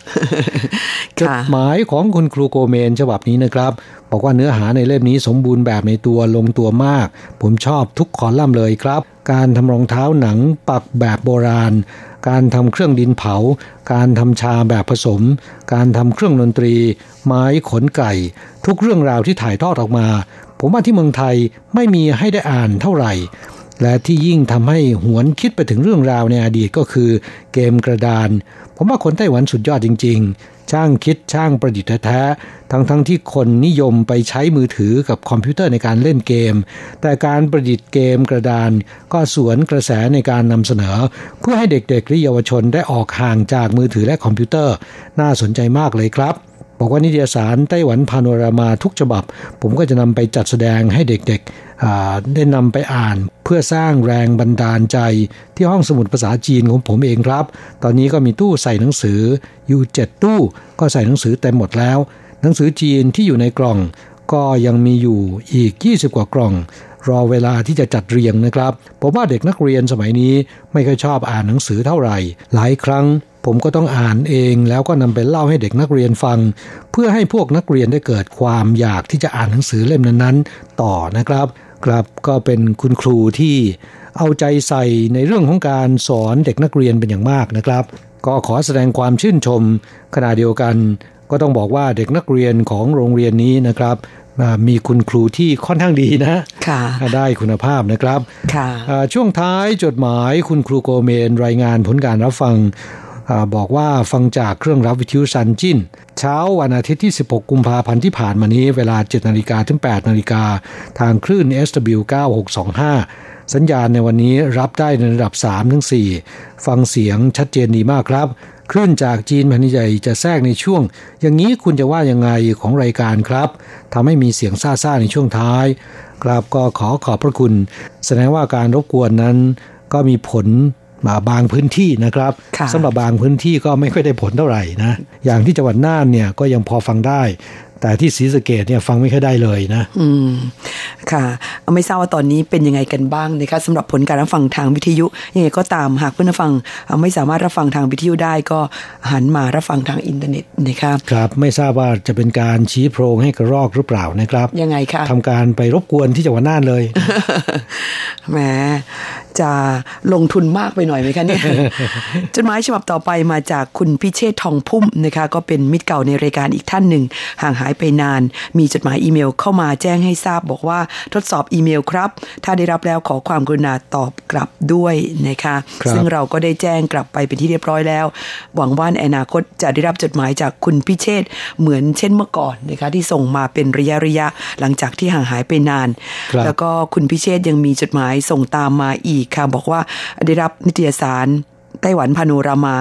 จดหมายของคุณครูโกเมนฉบับนี้นะครับ บอกว่าเนื้อหาในเล่มนี้สมบูรณ์แบบในตัวลงตัวมาก ผมชอบทุกคอลัมน์เลยครับ การทำรองเท้าหนังปักแบบโบราณ การทำเครื่องดินเผา การทำชาแบบผสม การทำเครื่องดนตรี ไม้ขนไก่ ทุกเรื่องราวที่ถ่ายทอดออกมา ผมว่าที่เมืองไทยไม่มีให้ได้อ่านเท่าไหร่ และที่ยิ่งทำให้หวนคิดไปถึงเรื่องราวในอดีตก็คือเกมกระดาน ผมว่าคนไต้หวันสุดยอดจริง ๆ ช่างคิดช่างประดิษฐ์แท้ทั้งๆทที่คนนิยมไปใช้มือถือกับคอมพิวเตอร์ในการเล่นเกม แต่การประดิษฐ์เกมกระดาน ก็สวนกระแสในการนำเสนอ เพื่อให้เด็กๆและเยาวชนได้ออกห่างจากมือถือและคอมพิวเตอร์ น่าสนใจมากเลยครับ บอกว่านิตยสารไต้หวันพานรามาทุกฉบับ ผมก็จะนำไปจัดแสดงให้เด็กๆได้นำไปอ่านเพื่อสร้างแรงบันดาลใจ ที่ห้องสมุดภาษาจีนของผมเองครับ ตอนนี้ก็มีตู้ใส่หนังสืออยู่เจ็ดตู้ ก็ใส่หนังสือเต็มหมดแล้ว หนังสือจีนที่อยู่ในกล่อง ก็ยังมีอยู่อีก 20 กว่ากล่อง รอเวลาที่จะจัดเรียงนะครับผมว่าเด็กนักเรียนสมัยนี้ไม่ค่อยชอบอ่านหนังสือเท่าไหร่ หลายครั้ง ผมก็ต้องอ่านเองแล้วก็นำไปเล่าให้เด็กนักเรียนฟัง เพื่อให้พวกนักเรียนได้เกิดความอยากที่จะอ่านหนังสือเล่มนั้นๆ ต่อนะครับครับก็เป็นคุณครูที่เอาใจใส่ในเรื่องของการสอนเด็กนักเรียนเป็นอย่างมากนะครับ ก็ขอแสดงความชื่นชมขณะเดียวกัน ก็ต้องบอกว่าเด็กนักเรียนของโรงเรียนนี้นะครับมีคุณครูที่ค่อนข้างดีนะได้คุณภาพนะครับช่วงท้ายจดหมายคุณครูโกเมนรายงานผลการรับฟัง บอกว่าฟังจากเครื่องรับวิทยุซันจินเช้าวันอาทิตย์ที่ 16 กุมภาพันธ์ที่ผ่านมานี้เวลา 7นาฬิกาถึง 8นาฬิกาทางคลื่น SW 9625 สัญญาณในวันนี้รับได้ในระดับ 3 ถึง 4 ฟังเสียงชัดเจนดีมากครับคลื่นจากจีนแผ่นใหญ่จะแทรกในช่วง อย่างนี้คุณจะว่ายังไงของรายการครับทำให้มีเสียงซ่าๆในช่วงท้าย ครับก็ขอขอบพระคุณ แสดงว่าการรบกวนนั้นก็มีผล มาบางพื้นที่นะครับสำหรับบางพื้นที่ก็ไม่ค่อยได้ผลเท่าไหร่นะอย่างที่จังหวัดน่านเนี่ยก็ยังพอฟังได้ แต่ที่ศรีสะเกดเนี่ยฟังไม่ค่อยได้เลยนะ อืม ค่ะ ไม่ทราบว่าตอนนี้เป็นยังไงกันบ้างนะคะสำหรับผลการรับฟังทางวิทยุยังไงก็ตามหากเพื่อนฟังไม่สามารถรับฟังทางวิทยุได้ก็หันมารับฟังทางอินเทอร์เน็ตนะครับครับ ไม่ทราบว่าจะเป็นการชี้โพรงให้กระรอกหรือเปล่านะครับ ยังไงคะทำการไปรบกวนที่จังหวัดน่านเลยแหมจะลงทุนมากไปหน่อยไหมคะเนี่ยจดหมายฉบับต่อไปมาจากคุณพิเชษทองพุ่มนะคะ ก็เป็นมิตรเก่าในรายการอีกท่านหนึ่งห่างหายไปนาน มีจดหมายอีเมลเข้ามาแจ้งให้ทราบบอกว่าทดสอบอีเมลครับ ถ้าได้รับแล้วขอความกรุณาตอบกลับด้วยนะคะคซึ่งเราก็ได้แจ้งกลับไปเป็นที่เรียบร้อยแล้ว หวังว่าในอนาคตจะได้รับจดหมายจากคุณพิเชษเหมือนเช่นเมื่อก่อนนะคะที่ส่งมาเป็นระยะระยะหลังจากที่ห่างหายไปนาน แล้วก็คุณพิเชษยังมีจดหมายส่งตามมาอีกค่ะบอกว่าได้รับนิตยสาร ไต้หวันพานูรามา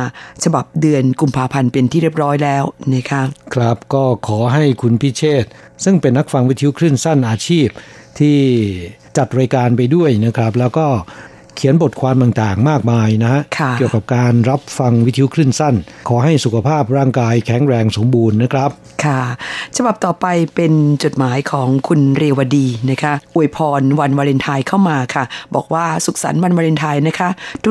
ฉบับเดือนกุมภาพันธ์เป็นที่เรียบร้อยแล้วนะคะครับก็ขอให้คุณพิเชษซึ่งเป็นนักฟังวิทยุคลื่นสั้นอาชีพที่จัดรายการไปด้วยนะครับ แล้วก็ เขียนบทความต่างๆ มากมายนะฮะเกี่ยวกับการรับฟังวิทยุคลื่นสั้น ขอให้สุขภาพร่างกายแข็งแรงสมบูรณ์นะครับ ค่ะ ฉบับต่อไปเป็นจดหมายของคุณเรวดีนะคะอวยพรวันวาเลนไทน์เข้ามาค่ะ บอกว่าสุขสันต์วันวาเลนไทน์นะคะ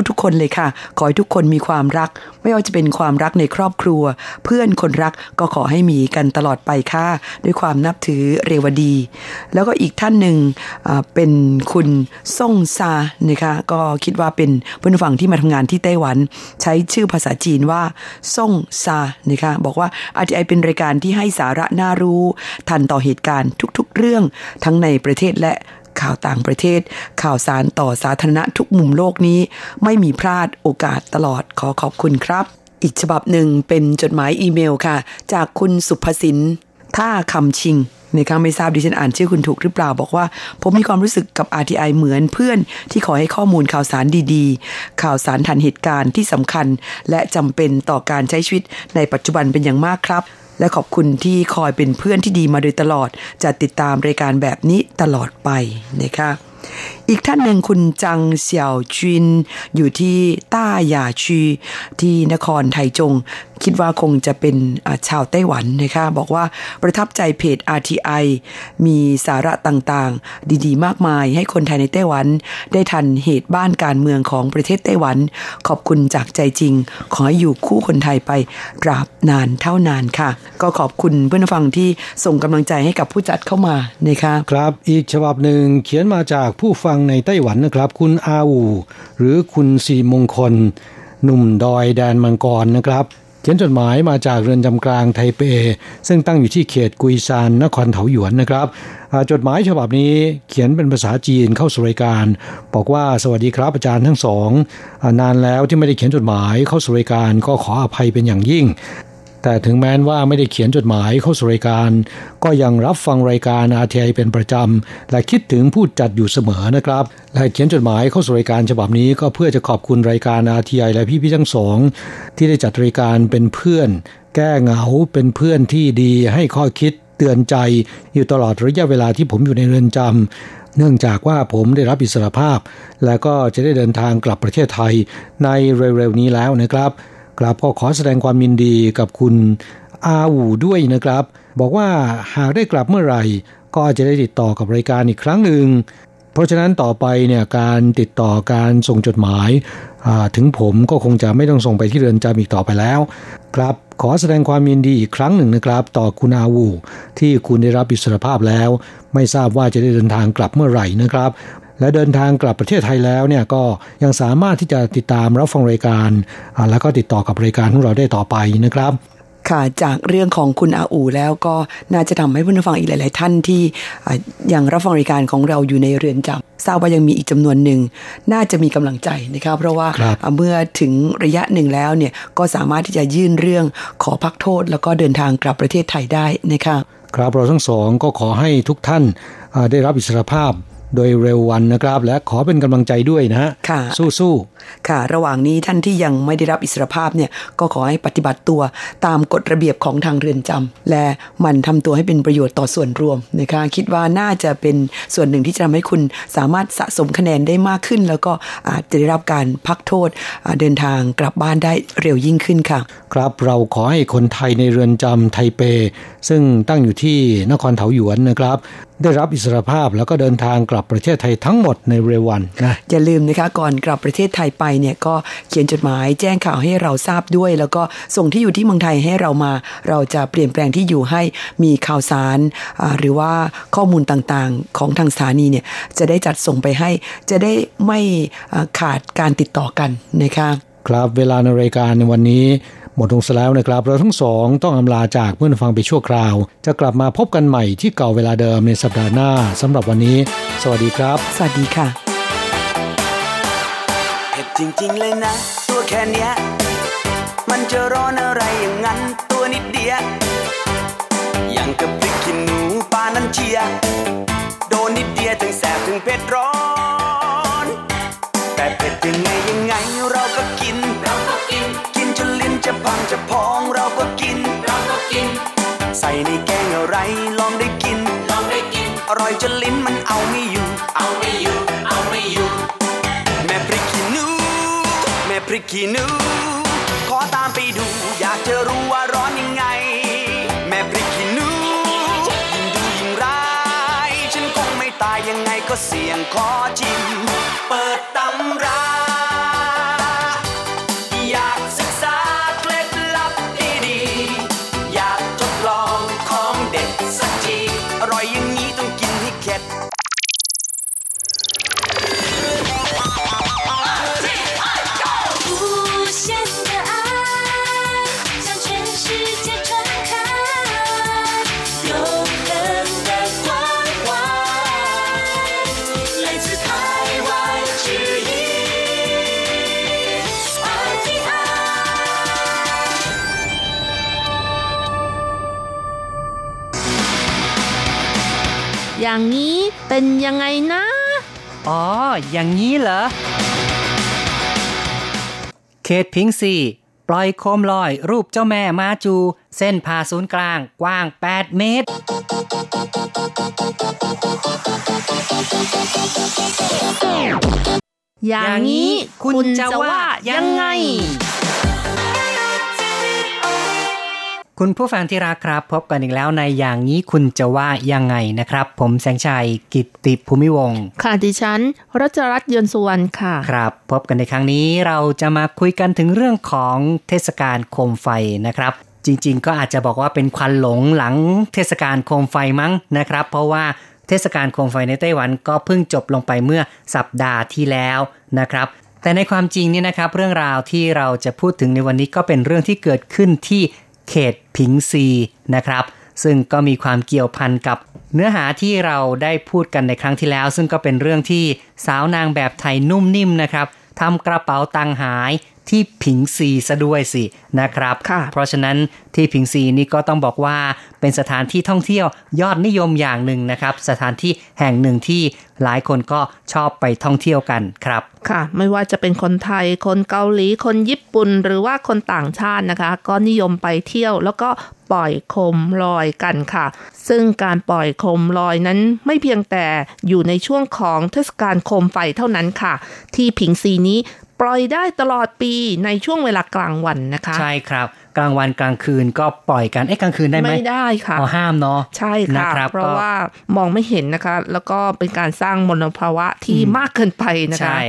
ทุกๆ คนเลยค่ะ ขอให้ทุกคนมีความรัก ไม่ว่าจะเป็นความรักในครอบครัว เพื่อนคนรักก็ขอให้มีกันตลอดไปค่ะ ด้วยความนับถือเรวดี แล้วก็อีกท่านหนึ่งเป็นคุณซ่งซานะคะก็คิดว่าเป็นเพื่อนฝั่งที่มาทำงานที่ไต้หวัน ใช้ชื่อภาษาจีนว่าซ่งซานะคะบอกว่า RTI เป็นรายการที่ให้สาระน่ารู้ ทันต่อเหตุการณ์ทุกๆ เรื่องทั้งในประเทศและข่าวต่างประเทศ ข่าวสารต่อสาธารณะทุกมุมโลกนี้ ไม่มีพลาดโอกาสตลอดขอขอบคุณครับ อีกฉบับหนึ่งเป็นจดหมายอีเมลค่ะ จากคุณสุภสินท่าคำชิง ในะคะไม่ทราบดิฉันอ่านชื่อคุณถูกหรือเปล่าบอกว่า ผมมีความรู้สึกกับ RTI เหมือนเพื่อน ที่ขอให้ข้อมูลข่าวสารดีๆ ข่าวสารทันเหตุการณ์ที่สำคัญ และจำเป็นต่อการใช้ชีวิตในปัจจุบันเป็นอย่างมากครับ และขอบคุณที่คอยเป็นเพื่อนที่ดีมาโดยตลอด จะติดตามรายการแบบนี้ตลอดไปนะคะอีกท่านหนึ่งคุณจังเสี่ยวจินอยู่ที่ต้าหยาชีที่นครไทจง คิดว่าคงจะเป็นชาวไต้หวันนะคะบอกว่าประทับใจเพจ RTI มีสาระต่างๆ ดีๆ มากมาย ให้คนไทยในไต้หวัน ได้ทันเหตุบ้านการเมืองของประเทศไต้หวัน ขอบคุณจากใจจริง ขอให้อยู่คู่คนไทยไปตราบนานเท่านานค่ะ ก็ขอบคุณเพื่อนฟังที่ส่งกำลังใจให้กับผู้จัดเข้ามานะคะครับอีกฉบับหนึ่งเขียนมาจากผู้ฟังในไต้หวันนะครับ คุณอาอูหรือคุณสีมงคล หนุ่มดอยแดนมังกรนะครับ ขียนจดหมายมาจากเรือนจำกลางไทเป ซึ่งตั้งอยู่ที่เขตกุยซานนครเถาหยวนนะครับ จดหมายฉบับนี้เขียนเป็นภาษาจีนเข้าสู่รายการ บอกว่าสวัสดีครับอาจารย์ทั้งสอง นานแล้วที่ไม่ได้เขียนจดหมายเข้าสู่รายการก็ขออภัยเป็นอย่างยิ่ง แต่ถึงแม้ว่าไม่ได้เขียนจดหมายเข้าสู่รายการ ก็ยังรับฟังรายการ RTI เป็นประจำ และคิดถึงผู้จัดอยู่เสมอนะครับ และเขียนจดหมายเข้าสู่รายการฉบับนี้ก็เพื่อจะขอบคุณรายการ RTI และพี่ๆทั้งสอง ที่ได้จัดรายการเป็นเพื่อน แก้เหงาเป็นเพื่อนที่ดีให้ข้อคิดเตือนใจอยู่ตลอดระยะเวลาที่ผมอยู่ในเรือนจำเนื่องจากว่าผมได้รับอิสรภาพ และก็จะได้เดินทางกลับประเทศไทยในเร็วๆนี้แล้วนะครับ กราบก็ขอแสดงความยินดีกับคุณอาวูด้วยนะครับ บอกว่าหากได้กลับเมื่อไหร่ ก็จะได้ติดต่อกับรายการอีกครั้งหนึ่งเพราะฉะนั้นต่อไปเนี่ยการติดต่อการส่งจดหมายถึงผมก็คงจะไม่ต้องส่งไปที่เรือนจำอีกต่อไปแล้ว ครับขอแสดงความยินดีอีกครั้งหนึ่งนะครับ ต่อคุณอาวูที่คุณได้รับอิสรภาพแล้ว ไม่ทราบว่าจะได้เดินทางกลับเมื่อไหร่นะครับ และเดินทางกลับประเทศไทยแล้วเนี่ยก็ยังสามารถที่จะติดตามรับฟังรายการ แล้วก็ติดต่อกับรายการของเราได้ต่อไปนะครับค่ะจากเรื่องของคุณอาอูแล้วก็น่าจะทำให้ผู้ฟังอีกหลาย ๆ ท่านที่ยังรับฟังรายการของเราอยู่ในเรือนจำทราบว่ายังมีอีกจำนวนหนึ่ง น่าจะมีกำลังใจนะครับเพราะว่าเมื่อถึงระยะหนึ่งแล้วเนี่ยก็สามารถที่จะยื่นเรื่องขอพักโทษ แล้วก็เดินทางกลับประเทศไทยได้นะครับครับเราทั้งสองก็ขอให้ทุกท่านได้รับอิสรภาพ โดยเร็ววันนะครับ และขอเป็นกำลังใจด้วยนะฮะสู้ๆค่ะ ระหว่างนี้ท่านที่ยังไม่ได้รับอิสรภาพเนี่ยก็ขอให้ปฏิบัติตัวตามกฎระเบียบของทางเรือนจำและมันทำตัวให้เป็นประโยชน์ต่อส่วนรวมนะคะคิดว่าน่าจะเป็นส่วนหนึ่งที่จะทำให้คุณสามารถสะสมคะแนนได้มากขึ้น แล้วก็อาจจะได้รับการพักโทษเดินทางกลับบ้านได้เร็วยิ่งขึ้นค่ะ ครับเราขอให้คนไทยในเรือนจำไทเป ซึ่งตั้งอยู่ที่นครเถาหยวนนะครับ ได้รับอิสรภาพแล้วก็เดินทางกลับประเทศไทยทั้งหมดในเร็ววันนะอย่าลืมนะคะก่อนกลับประเทศไทยไปเนี่ยก็เขียนจดหมายแจ้งข่าวให้เราทราบด้วย แล้วก็ส่งที่อยู่ที่เมืองไทยให้เรามา เราจะเปลี่ยนแปลงที่อยู่ให้มีข่าวสารหรือว่าข้อมูลต่างๆของทางสถานีเนี่ยจะได้จัดส่งไปให้ จะได้ไม่ขาดการติดต่อกันนะคะครับเวลาในรายการในวันนี้ หมดลงซะแล้วนะครับเราทั้งสองต้องอำลาจากเพื่อนฟังไปชั่วคราว จะกลับมาพบกันใหม่ที่เก่าเวลาเดิมในสัปดาห์หน้าสำหรับวันนี้ สวัสดีครับ สวัสดีค่ะเผ็ดจริงๆเลยนะ ตัวแค่เนี้ย มันจะร้อนอะไรอย่างนั้นตัวนิดเดียวอย่างกับพริกขี้หนูปานันเชียโดนนิดเดียวถึงแสบถึงเผ็ดร้อน ใส่ในแกงอะไรลองได้กิน ลองได้กิน อร่อยจนลิ้นมันเอาไม่อยู่ เอาไม่อยู่ เอาไม่อยู่ แม่พริกริกขี้หนู ขอตามไปดู อยากจะรู้ว่าร้อนยังไง แม่พริกขี้หนูยิ่งดูยิ่งร้าย ฉันคงไม่ตายยังไงก็เสี่ยงขอชิ อย่างนี้เป็นยังไงนะ อ๋อ อย่างนี้เหรอ เขตพิงซีปล่อยโคมลอยรูปเจ้าแม่มาจู เส้นผ่าศูนย์กลางกว้าง 8 เมตร อย่างนี้คุณจะว่ายังไง คุณผู้ฟังที่รักครับ พบกันอีกแล้วในอย่างนี้คุณจะว่ายังไงนะครับ ผมแสงชัยกิตติภูมิวงศ์ค่ะดิฉันรัชรัตน์ยนต์สุวรรณค่ะ ครับ พบกันในครั้งนี้เราจะมาคุยกันถึงเรื่องของเทศกาลโคมไฟนะครับ จริง ๆ ก็อาจจะบอกว่าเป็นควันหลงหลังเทศกาลโคมไฟมั้งนะครับ เพราะว่าเทศกาลโคมไฟในไต้หวันก็เพิ่งจบลงไปเมื่อสัปดาห์ที่แล้วนะครับแต่ในความจริงเนี่ยนะครับ เรื่องราวที่เราจะพูดถึงในวันนี้ก็เป็นเรื่องที่เกิดขึ้นที่ เขตผิงซีนะครับ ซึ่งก็มีความเกี่ยวพันกับเนื้อหาที่เราได้พูดกันในครั้งที่แล้ว ซึ่งก็เป็นเรื่องที่สาวนางแบบไทยนุ่มนิ่มนะครับทำกระเป๋าตังหายที่ผิงซีซะด้วยสินะครับค่ะเพราะฉะนั้นที่ผิงซีนี่ก็ต้องบอกว่าเป็นสถานที่ท่องเที่ยวยอดนิยมอย่างหนึ่งนะครับ สถานที่แห่งหนึ่งที่หลายคนก็ชอบไปท่องเที่ยวกันครับ ค่ะ ไม่ว่าจะเป็นคนไทย คนเกาหลี คนญี่ปุ่น หรือว่าคนต่างชาตินะคะ ก็นิยมไปเที่ยวแล้วก็ปล่อยโคมลอยกันค่ะ ซึ่งการปล่อยโคมลอยนั้นไม่เพียงแต่อยู่ในช่วงของเทศกาลโคมไฟเท่านั้นค่ะ ที่ผิงซีนี้ปล่อยได้ตลอดปีในช่วงเวลากลางวันนะคะใช่ครับ กลางวันกลางคืนก็ปล่อยกันเอ๊ะกลางคืนได้ไหมไม่ได้ค่ะอ๋อห้ามเนาะใช่นะค่ะครับเพราะก็ว่ามองไม่เห็นนะคะ แล้วก็เป็นการสร้างมลภาวะที่มากเกินไปนะคะ ใช่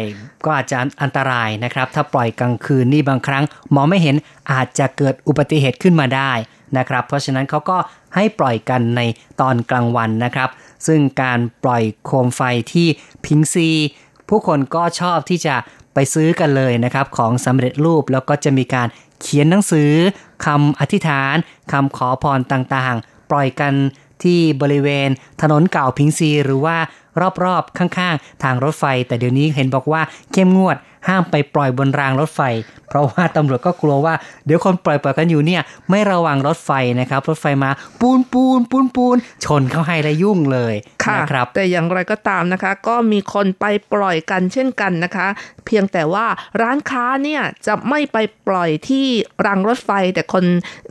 ก็อาจจะอันตรายนะครับ ถ้าปล่อยกลางคืนนี่บางครั้ง มองไม่เห็นอาจจะเกิดอุบัติเหตุขึ้นมาได้นะครับ เพราะฉะนั้นเขาก็ให้ปล่อยกันในตอนกลางวันนะครับ ซึ่งการปล่อยโคมไฟที่พิงซีผู้คนก็ชอบที่จะ ไปซื้อกันเลยนะครับของสำเร็จรูปแล้วก็จะมีการเขียนหนังสือคำอธิษฐานคำขอพรต่างๆ ปล่อยกันที่บริเวณถนนเก่าพิงซีหรือว่ารอบๆข้างๆ ทางรถไฟ แต่เดี๋ยวนี้เห็นบอกว่าเข้มงวด ห้ามไปปล่อยบนรางรถไฟ เพราะว่าตำรวจก็กลัวว่า เดี๋ยวคนปล่อยปล่อยกันอยู่เนี่ย ไม่ระวังรถไฟนะครับ รถไฟมาปูนปูนปูนปูนชนเข้าให้และยุ่งเลยค่ะนะครับแต่อย่างไรก็ตามนะคะ ก็มีคนไปปล่อยกันเช่นกันนะคะ เพียงแต่ว่าร้านค้าเนี่ยจะไม่ไปปล่อยที่รางรถไฟ แต่คน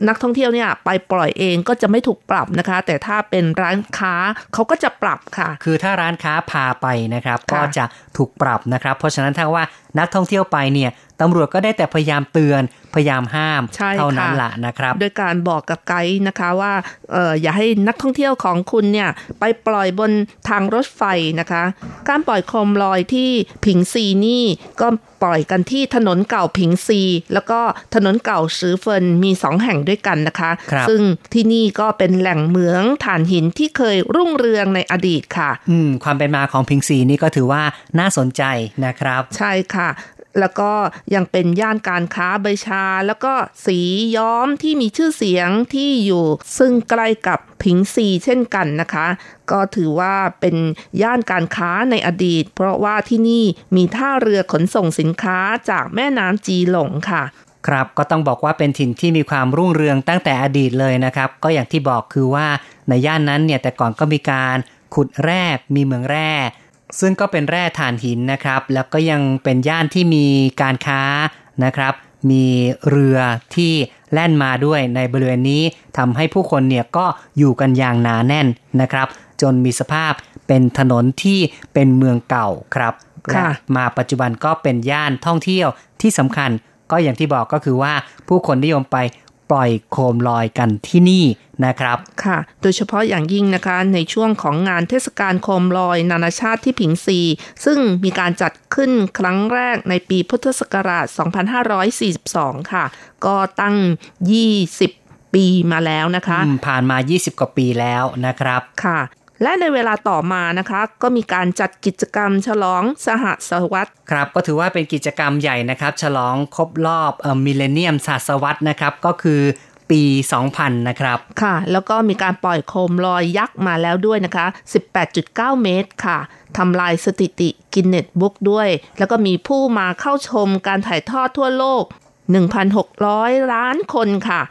นักท่องเที่ยวเนี่ยไปปล่อยเองก็จะไม่ถูกปรับนะคะ แต่ถ้าเป็นร้านค้าเขาก็จะปรับค่ะ คือถ้าร้านค้าพาไปนะครับค่ะก็จะถูกปรับนะครับ เพราะฉะนั้นถ้าว่านักท่องเที่ยวไปเนี่ย ตำรวจก็ได้แต่พยายามเตือนพยายามห้ามใช่เท่านั้นค่ะละนะครับ โดยการบอกกับไกด์นะคะว่าเอออย่าให้นักท่องเที่ยวของคุณเนี่ยไปปล่อยบนทางรถไฟนะคะ การปล่อยโคมลอยที่ผิงซีนี่ก็ปล่อยกันที่ถนนเก่าผิงซี แล้วก็ถนนเก่าซือเฟินมีสองแห่งด้วยกันนะคะครับซึ่งที่นี่ก็เป็นแหล่งเหมืองถ่านหินที่เคยรุ่งเรืองในอดีตค่ะ อืมความเป็นมาของพิงซีนี่ก็ถือว่าน่าสนใจนะครับ ใช่ค่ะ แล้วก็ยังเป็นย่านการค้าใบชา แล้วก็สีย้อมที่มีชื่อเสียงที่อยู่ ซึ่งใกล้กับผิงซีเช่นกันนะคะ ก็ถือว่าเป็นย่านการค้าในอดีต เพราะว่าที่นี่มีท่าเรือขนส่งสินค้าจากแม่น้ำจีหลงค่ะครับก็ต้องบอกว่าเป็นถิ่นที่มีความรุ่งเรืองตั้งแต่อดีตเลยนะครับ ก็อย่างที่บอกคือว่าในย่านนั้นเนี่ยแต่ก่อนก็มีการขุดแร่มีเมืองแร่ ซึ่งก็เป็นแร่ถ่านหินนะครับ แล้วก็ยังเป็นย่านที่มีการค้านะครับ มีเรือที่แล่นมาด้วยในบริเวณนี้ทำให้ผู้คนเนี่ยก็อยู่กันอย่างหนาแน่นนะครับ จนมีสภาพเป็นถนนที่เป็นเมืองเก่าครับและค่ะมาปัจจุบันก็เป็นย่านท่องเที่ยวที่สำคัญก็อย่างที่บอกก็คือว่าผู้คนนิยมไป ปล่อยโคมลอยกันที่นี่นะครับ ค่ะ โดยเฉพาะอย่างยิ่งนะคะในช่วงของงานเทศกาลโคมลอย นานาชาติที่ผิงซี ซึ่งมีการจัดขึ้นครั้งแรกในปีพุทธศักราช 2542 ค่ะ ก็ตั้ง 20 ปีมาแล้วนะคะอืมผ่านมา 20 กว่าปีแล้วนะครับ ค่ะ และในเวลาต่อมานะคะ ก็มีการจัดกิจกรรมฉลองสหศตวรรษครับ ก็ถือว่าเป็นกิจกรรมใหญ่นะครับ ฉลองครบรอบเอ่อมิเลเนียมศตวรรษนะครับ ก็คือปี 2000 นะครับ ค่ะ แล้วก็มีการปล่อยโคมลอยยักษ์มาแล้วด้วยนะคะ 18.9 เมตรค่ะทำลายสถิติกินเน็ตบุ๊กด้วย แล้วก็มีผู้มาเข้าชมการถ่ายทอดทั่วโลก 1,600 ล้านคนค่ะ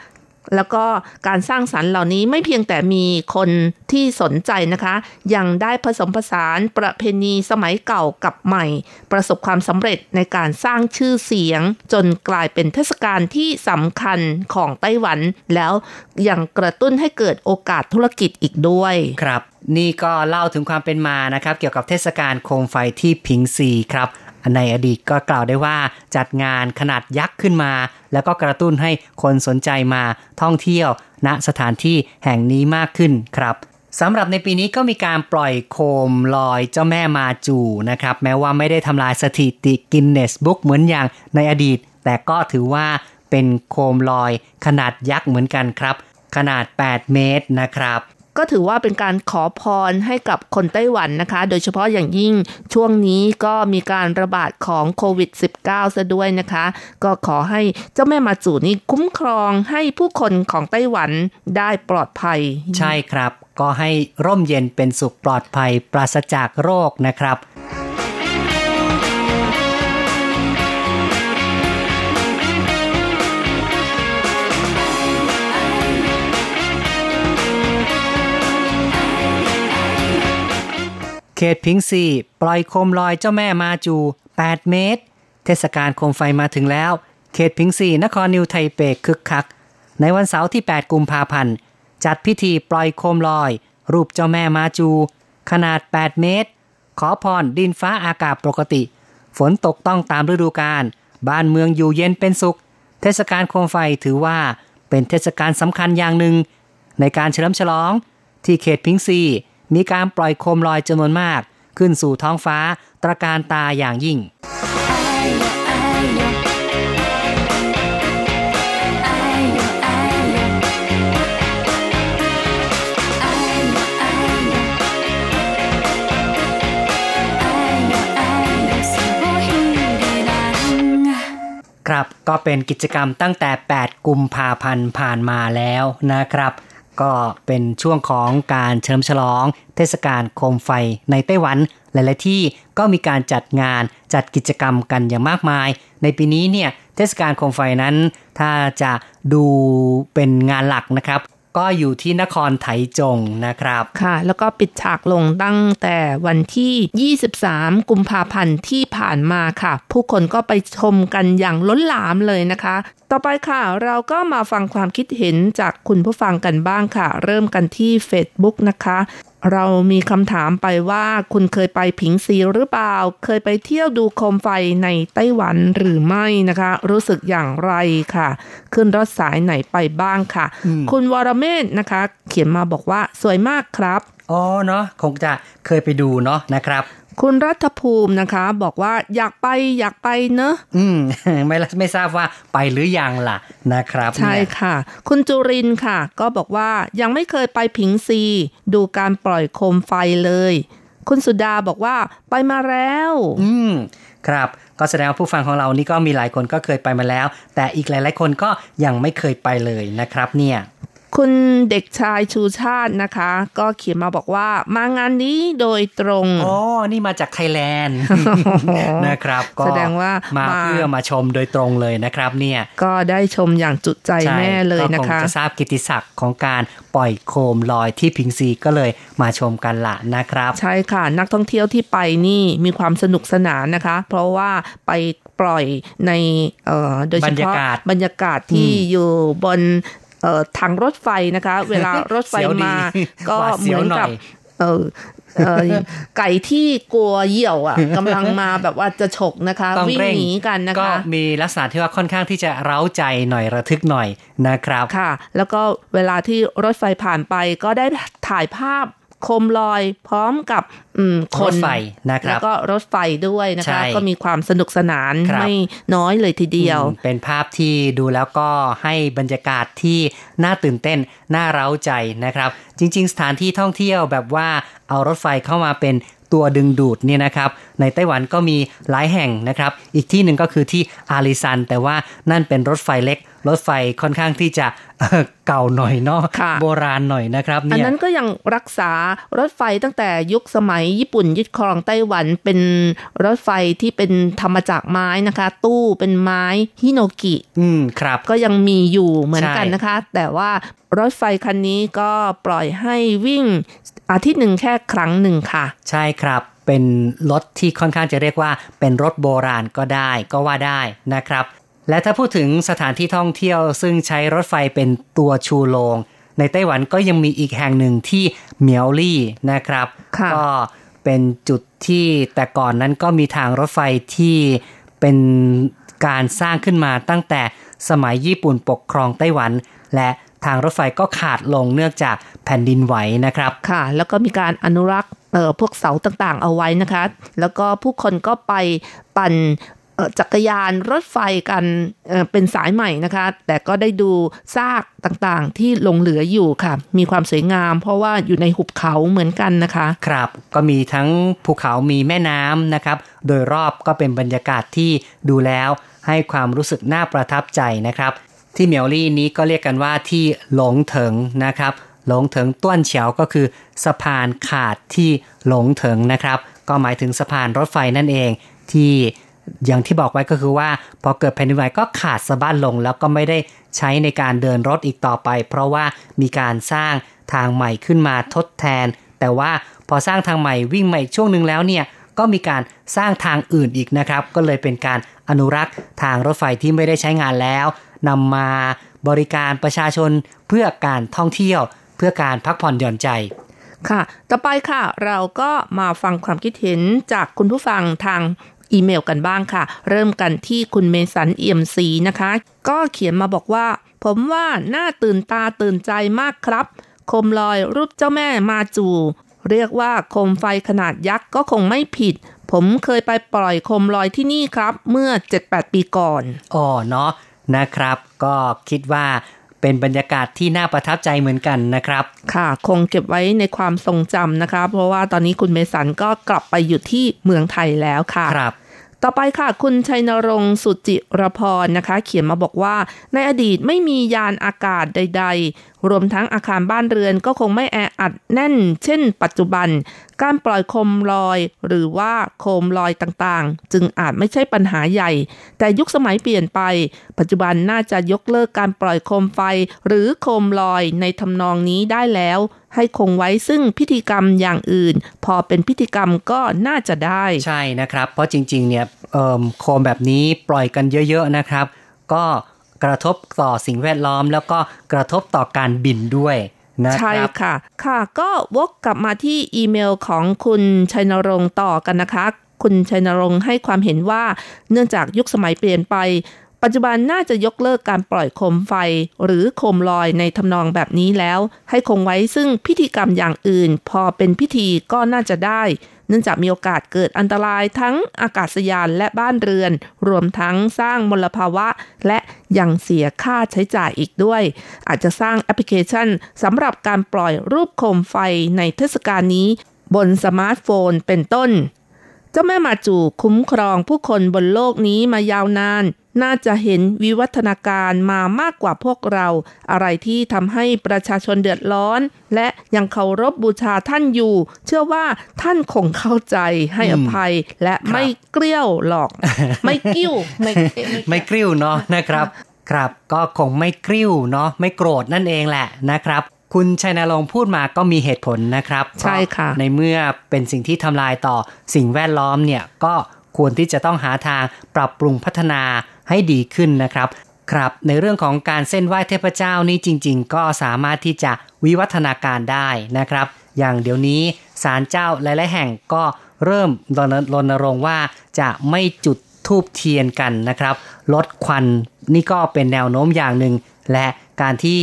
แล้วก็การสร้างสรรค์เหล่านี้ไม่เพียงแต่มีคนที่สนใจนะคะ ยังได้ผสมผสานประเพณีสมัยเก่ากับใหม่ ประสบความสำเร็จในการสร้างชื่อเสียง จนกลายเป็นเทศกาลที่สำคัญของไต้หวัน แล้วยังกระตุ้นให้เกิดโอกาสธุรกิจอีกด้วยครับ นี่ก็เล่าถึงความเป็นมานะครับ เกี่ยวกับเทศกาลโคมไฟที่พิงซีครับในอดีตก็กล่าวได้ว่าจัดงานขนาดยักษ์ขึ้นมา แล้วก็กระตุ้นให้คนสนใจมาท่องเที่ยวณสถานที่แห่งนี้มากขึ้นครับสำหรับในปีนี้ก็มีการปล่อยโคมลอยเจ้าแม่มาจูนะครับ แม้ว่าไม่ได้ทำลายสถิติกินเนสบุ๊กเหมือนอย่างในอดีต แต่ก็ถือว่าเป็นโคมลอยขนาดยักษ์เหมือนกันครับ ขนาด 8 เมตรนะครับ ก็ถือว่าเป็นการขอพรให้กับคนไต้หวันนะคะ โดยเฉพาะอย่างยิ่งช่วงนี้ก็มีการระบาดของโควิด -19 ซะด้วยนะคะ ก็ขอให้เจ้าแม่มาจูนี่คุ้มครองให้ผู้คนของไต้หวันได้ปลอดภัย ใช่ครับ ก็ให้ร่มเย็นเป็นสุขปลอดภัย ปราศจากโรคนะครับ เขตพิงซีปล่อยโคมลอยเจ้าแม่มาจู 8 เมตร เทศกาลโคมไฟมาถึงแล้ว เขตพิงซีนครนิวไทเปคึกคัก ในวันเสาร์ที่ 8 กุมภาพันธ์ จัดพิธีปล่อยโคมลอย รูปเจ้าแม่มาจู ขนาด 8 เมตร ขอพรดินฟ้าอากาศปกติ ฝนตกต้องตามฤดูกาลบ้านเมืองอยู่เย็นเป็นสุข เทศกาลโคมไฟถือว่าเป็นเทศกาลสำคัญอย่างหนึ่ง ในการเฉลิมฉลองที่เขตพิงซี มีการปล่อยโคมลอยจำนวนมาก ขึ้นสู่ท้องฟ้าตระการตาอย่างยิ่ง ครับก็เป็นกิจกรรมตั้งแต่ 8 กุมภาพันธ์ผ่านมาแล้วนะครับ ก็เป็นช่วงของการเฉลิมฉลอง เทศกาลโคมไฟในไต้หวัน หลายๆที่ก็มีการจัดงานจัดกิจกรรมกันอย่างมากมาย ในปีนี้เนี่ยเทศกาลโคมไฟนั้น ถ้าจะดูเป็นงานหลักนะครับ ก็อยู่ที่นครไถจงนะครับ ค่ะ แล้วก็ปิดฉากลงตั้งแต่วันที่ 23 กุมภาพันธ์ที่ผ่านมาค่ะ ผู้คนก็ไปชมกันอย่างล้นหลามเลยนะคะ ต่อไปค่ะ เราก็มาฟังความคิดเห็นจากคุณผู้ฟังกันบ้างค่ะ เริ่มกันที่ Facebook นะคะ เรามีคำถามไปว่าคุณเคยไปผิงซีหรือเปล่า เคยไปเที่ยวดูโคมไฟในไต้หวันหรือไม่นะคะ รู้สึกอย่างไรค่ะ ขึ้นรถสายไหนไปบ้างค่ะ คุณวรเมธนะคะ เขียนมาบอกว่าสวยมากครับ อ๋อเนาะคงจะเคยไปดูเนาะนะครับ คุณรัฐภูมินะคะ บอกว่าอยากไปอยากไปเนอะอืมไม่ละไม่ทราบว่าไปหรือยังล่ะนะครับ ใช่เนี่ยค่ะ คุณจุรินทร์ค่ะ ก็บอกว่ายังไม่เคยไปผิงซี ดูการปล่อยโคมไฟเลย คุณสุดาบอกว่าไปมาแล้ว อืมครับก็แสดงว่าผู้ฟังของเรานี่ก็มีหลายคนก็เคยไปมาแล้ว แต่อีกหลาย ๆ คนก็ยังไม่เคยไปเลยนะครับเนี่ย คุณเด็กชายชูชาตินะคะ ก็เขียนมาบอกว่ามางานนี้โดยตรงอ๋อนี่มาจากไทยแลนด์นะครับ ก็แสดงว่ามามาเพื่อมาชมโดยตรงเลยนะครับเนี่ยก็ได้ชมอย่างจุใจใช่แม่เลยนะก็คะงจะทราบกิตติศักดิ์ของการปล่อยโคมลอยที่พิงซีก็เลยมาชมกันละนะครับ ใช่ค่ะ นักท่องเที่ยวที่ไปนี่มีความสนุกสนานนะคะ เพราะว่าไปปล่อยในเอ่อโดยเฉบรรยาพาะกาศบรรยากาศที่อืมอยู่บนเอ่อ ทางรถไฟนะคะ เวลารถไฟเสียวดีมาก็หวาดเหเสีมืยวอนหน่อยกับเออเอ่อไก่ที่กลัวเหยี่ยวอะกำลังมาแบบว่าจะฉกนะคะต้องวิ่งเร่งหนีกันนะก็คะมีลักษณะที่ว่าค่อนข้างที่จะเร้าใจหน่อยระทึกหน่อยนะครับค่ะ แล้วก็เวลาที่รถไฟผ่านไปก็ได้ถ่ายภาพ โคมลอยพร้อมกับอืมครนถไฟนะคแล้รัวบก็รถไฟด้วยนะใช่คะก็มีความสนุกสนานครับไม่น้อยเลยทีเดียวอืมเป็นภาพที่ดูแล้วก็ให้บรรยากาศที่น่าตื่นเต้นน่าเร้าใจนะครับ จริง ๆ สถานที่ท่องเที่ยวแบบว่าเอารถไฟเข้ามาเป็น ตัวดึงดูดเนี่ยนะครับในไต้หวันก็มีหลายแห่งนะครับ อีกที่หนึ่งก็คือที่อาริซัน แต่ว่านั่นเป็นรถไฟเล็ก รถไฟค่อนข้างที่จะเอ่อเก่าหน่อยเนาะค่ะโบราณหน่อยนะครับอันเนี่ยนั้นก็ยังรักษารถไฟตั้งแต่ยุคสมัยญี่ปุ่นยึดครองไต้หวันเป็นรถไฟที่เป็นทำมาจากไม้นะคะ ตู้เป็นไม้ฮิโนกิ อืมครับ ก็ยังมีอยู่เหมือนกันใช่นะคะ แต่ว่ารถไฟคันนี้ก็ปล่อยให้วิ่ง อาทิตย์หนึ่งแค่ครั้งหนึ่งค่ะ ใช่ครับเป็นรถที่ค่อนข้างจะเรียกว่า เป็นรถโบราณก็ได้ก็ว่าได้นะครับ และถ้าพูดถึงสถานที่ท่องเที่ยว ซึ่งใช้รถไฟเป็นตัวชูโรงในไต้หวันก็ยังมีอีกแห่งหนึ่งที่เหมียวลี่นะครับค่ะก็เป็นจุดที่แต่ก่อนนั้นก็มีทางรถไฟที่เป็นการสร้างขึ้นมาตั้งแต่สมัยญี่ปุ่นปกครองไต้หวัน และ ทางรถไฟก็ขาดลงเนื่องจากแผ่นดินไหวนะครับ ค่ะ แล้วก็มีการอนุรักษ์เอ่อพวกเสาต่างๆ เอาไว้นะคะ แล้วก็ผู้คนก็ไปปั่นเอ่อจักรยานรถไฟกันเอ่อเป็นสายใหม่นะคะ แต่ก็ได้ดูซากต่างๆ ที่หลงเหลืออยู่ค่ะ มีความสวยงาม เพราะว่าอยู่ในหุบเขาเหมือนกันนะคะ ครับ ก็มีทั้งภูเขามีแม่น้ำนะครับ โดยรอบก็เป็นบรรยากาศที่ดูแล้วให้ความรู้สึกน่าประทับใจนะครับ ที่เหมียวลี่นี้ก็เรียกกันว่าที่หลงเถิงนะครับ หลงเถิงต้วนเฉียวก็คือสะพานขาดที่หลงเถิงนะครับ ก็หมายถึงสะพานรถไฟนั่นเองที่อย่างที่บอกไว้ก็คือว่าพอเกิดแผ่นดินไหวก็ขาดสะบั้นลง แล้วก็ไม่ได้ใช้ในการเดินรถอีกต่อไป เพราะว่ามีการสร้างทางใหม่ขึ้นมาทดแทน แต่ว่าพอสร้างทางใหม่วิ่งมาอีกช่วงหนึ่งแล้วเนี่ยก็มีการสร้างทางอื่นอีกนะครับ ก็เลยเป็นการอนุรักษ์ทางรถไฟที่ไม่ได้ใช้งานแล้ว นำมาบริการประชาชนเพื่อการท่องเที่ยว เพื่อการพักผ่อนหย่อนใจค่ะ ต่อไปค่ะ เราก็มาฟังความคิดเห็นจากคุณผู้ฟังทางอีเมลกันบ้างค่ะ เริ่มกันที่คุณเมสันเอี่ยมศรีนะคะ ก็เขียนมาบอกว่า ผมว่าน่าตื่นตาตื่นใจมากครับโคมลอยรูปเจ้าแม่มาจู เรียกว่าโคมไฟขนาดยักษ์ก็คงไม่ผิด ผมเคยไปปล่อยโคมลอยที่นี่ครับ เมื่อ 7-8 ปีก่อน อ๋อเนาะ นะครับ ก็คิดว่าเป็นบรรยากาศที่น่าประทับใจเหมือนกันนะครับ ค่ะ คงเก็บไว้ในความทรงจำนะคะ เพราะว่าตอนนี้คุณเมสันก็กลับไปอยู่ที่เมืองไทยแล้วค่ะครับ ต่อไปค่ะ คุณชัยนรงค์สุจิรพรนะคะ เขียนมาบอกว่า ในอดีตไม่มียานอากาศใด ๆ รวมทั้งอาคารบ้านเรือนก็คงไม่แออัดแน่น เช่น ปัจจุบัน การปล่อยโคมลอย หรือว่าโคมลอยต่างๆ จึงอาจไม่ใช่ปัญหาใหญ่ แต่ยุคสมัยเปลี่ยนไป ปัจจุบันน่าจะยกเลิกการปล่อยโคมไฟ หรือโคมลอยในทำนองนี้ได้แล้ว ให้คงไว้ซึ่งพิธีกรรมอย่างอื่น พอเป็นพิธีกรรมก็น่าจะได้ใช่นะครับ เพราะจริงๆเนี่ยเอิ่มโคมแบบนี้ปล่อยกันเยอะ ๆนะครับ ก็กระทบต่อสิ่งแวดล้อม แล้วก็กระทบต่อการบินด้วยนะคใช่รับค่ะ ค่ะก็วกกลับมาที่อีเมลของคุณชัยนรงค์ต่อกันนะคะ คุณชัยนรงค์ให้ความเห็นว่า เนื่องจากยุคสมัยเปลี่ยนไป ปัจจุบันน่าจะยกเลิกการปล่อยโคมไฟ หรือโคมลอยในทำนองแบบนี้แล้ว ให้คงไว้ซึ่งพิธีกรรมอย่างอื่น พอเป็นพิธีก็น่าจะได้ เนื่องจากมีโอกาสเกิดอันตรายทั้งอากาศยานและบ้านเรือน รวมทั้งสร้างมลภาวะ และยังเสียค่าใช้จ่ายอีกด้วย อาจจะสร้างแอปพลิเคชันสำหรับการปล่อยรูปโคมไฟในเทศกาลนี้ บนสมาร์ทโฟนเป็นต้น เจ้าแม่มาจูคุ้มครองผู้คนบนโลกนี้มายาวนาน น่าจะเห็นวิวัฒนาการมามากกว่าพวกเรา อะไรที่ทำให้ประชาชนเดือดร้อน และยังเคารพบบูชาท่านอยู่ เชื่อว่าท่านคงเข้าใจให้อภัยและไม่เกลี้ยวหรอก ไม่กิ้ว ไม่ไม่กิ้วเนาะนะครับ ครับ ก็คงไม่กิ้วเนาะไม่โกรธนั่นเองแหละนะครับ คุณชัยนรงค์พูดมาก็มีเหตุผลนะครับ ใช่ค่ะ ในเมื่อเป็นสิ่งที่ทำลายต่อสิ่งแวดล้อมเนี่ยก็ควรที่จะต้องหาทางปรับปรุงพัฒนาให้ดีขึ้นนะครับ ครับ ในเรื่องของการเส้นไหว้เทพเจ้านี่จริง ๆ ก็สามารถที่จะวิวัฒนาการได้นะครับ อย่างเดี๋ยวนี้ศาลเจ้าหลายๆแห่งก็เริ่มรณรณรงค์ว่าจะไม่จุดทูบเทียนกันนะครับ ลดควันนี่ก็เป็นแนวโน้มอย่างหนึ่งและการที่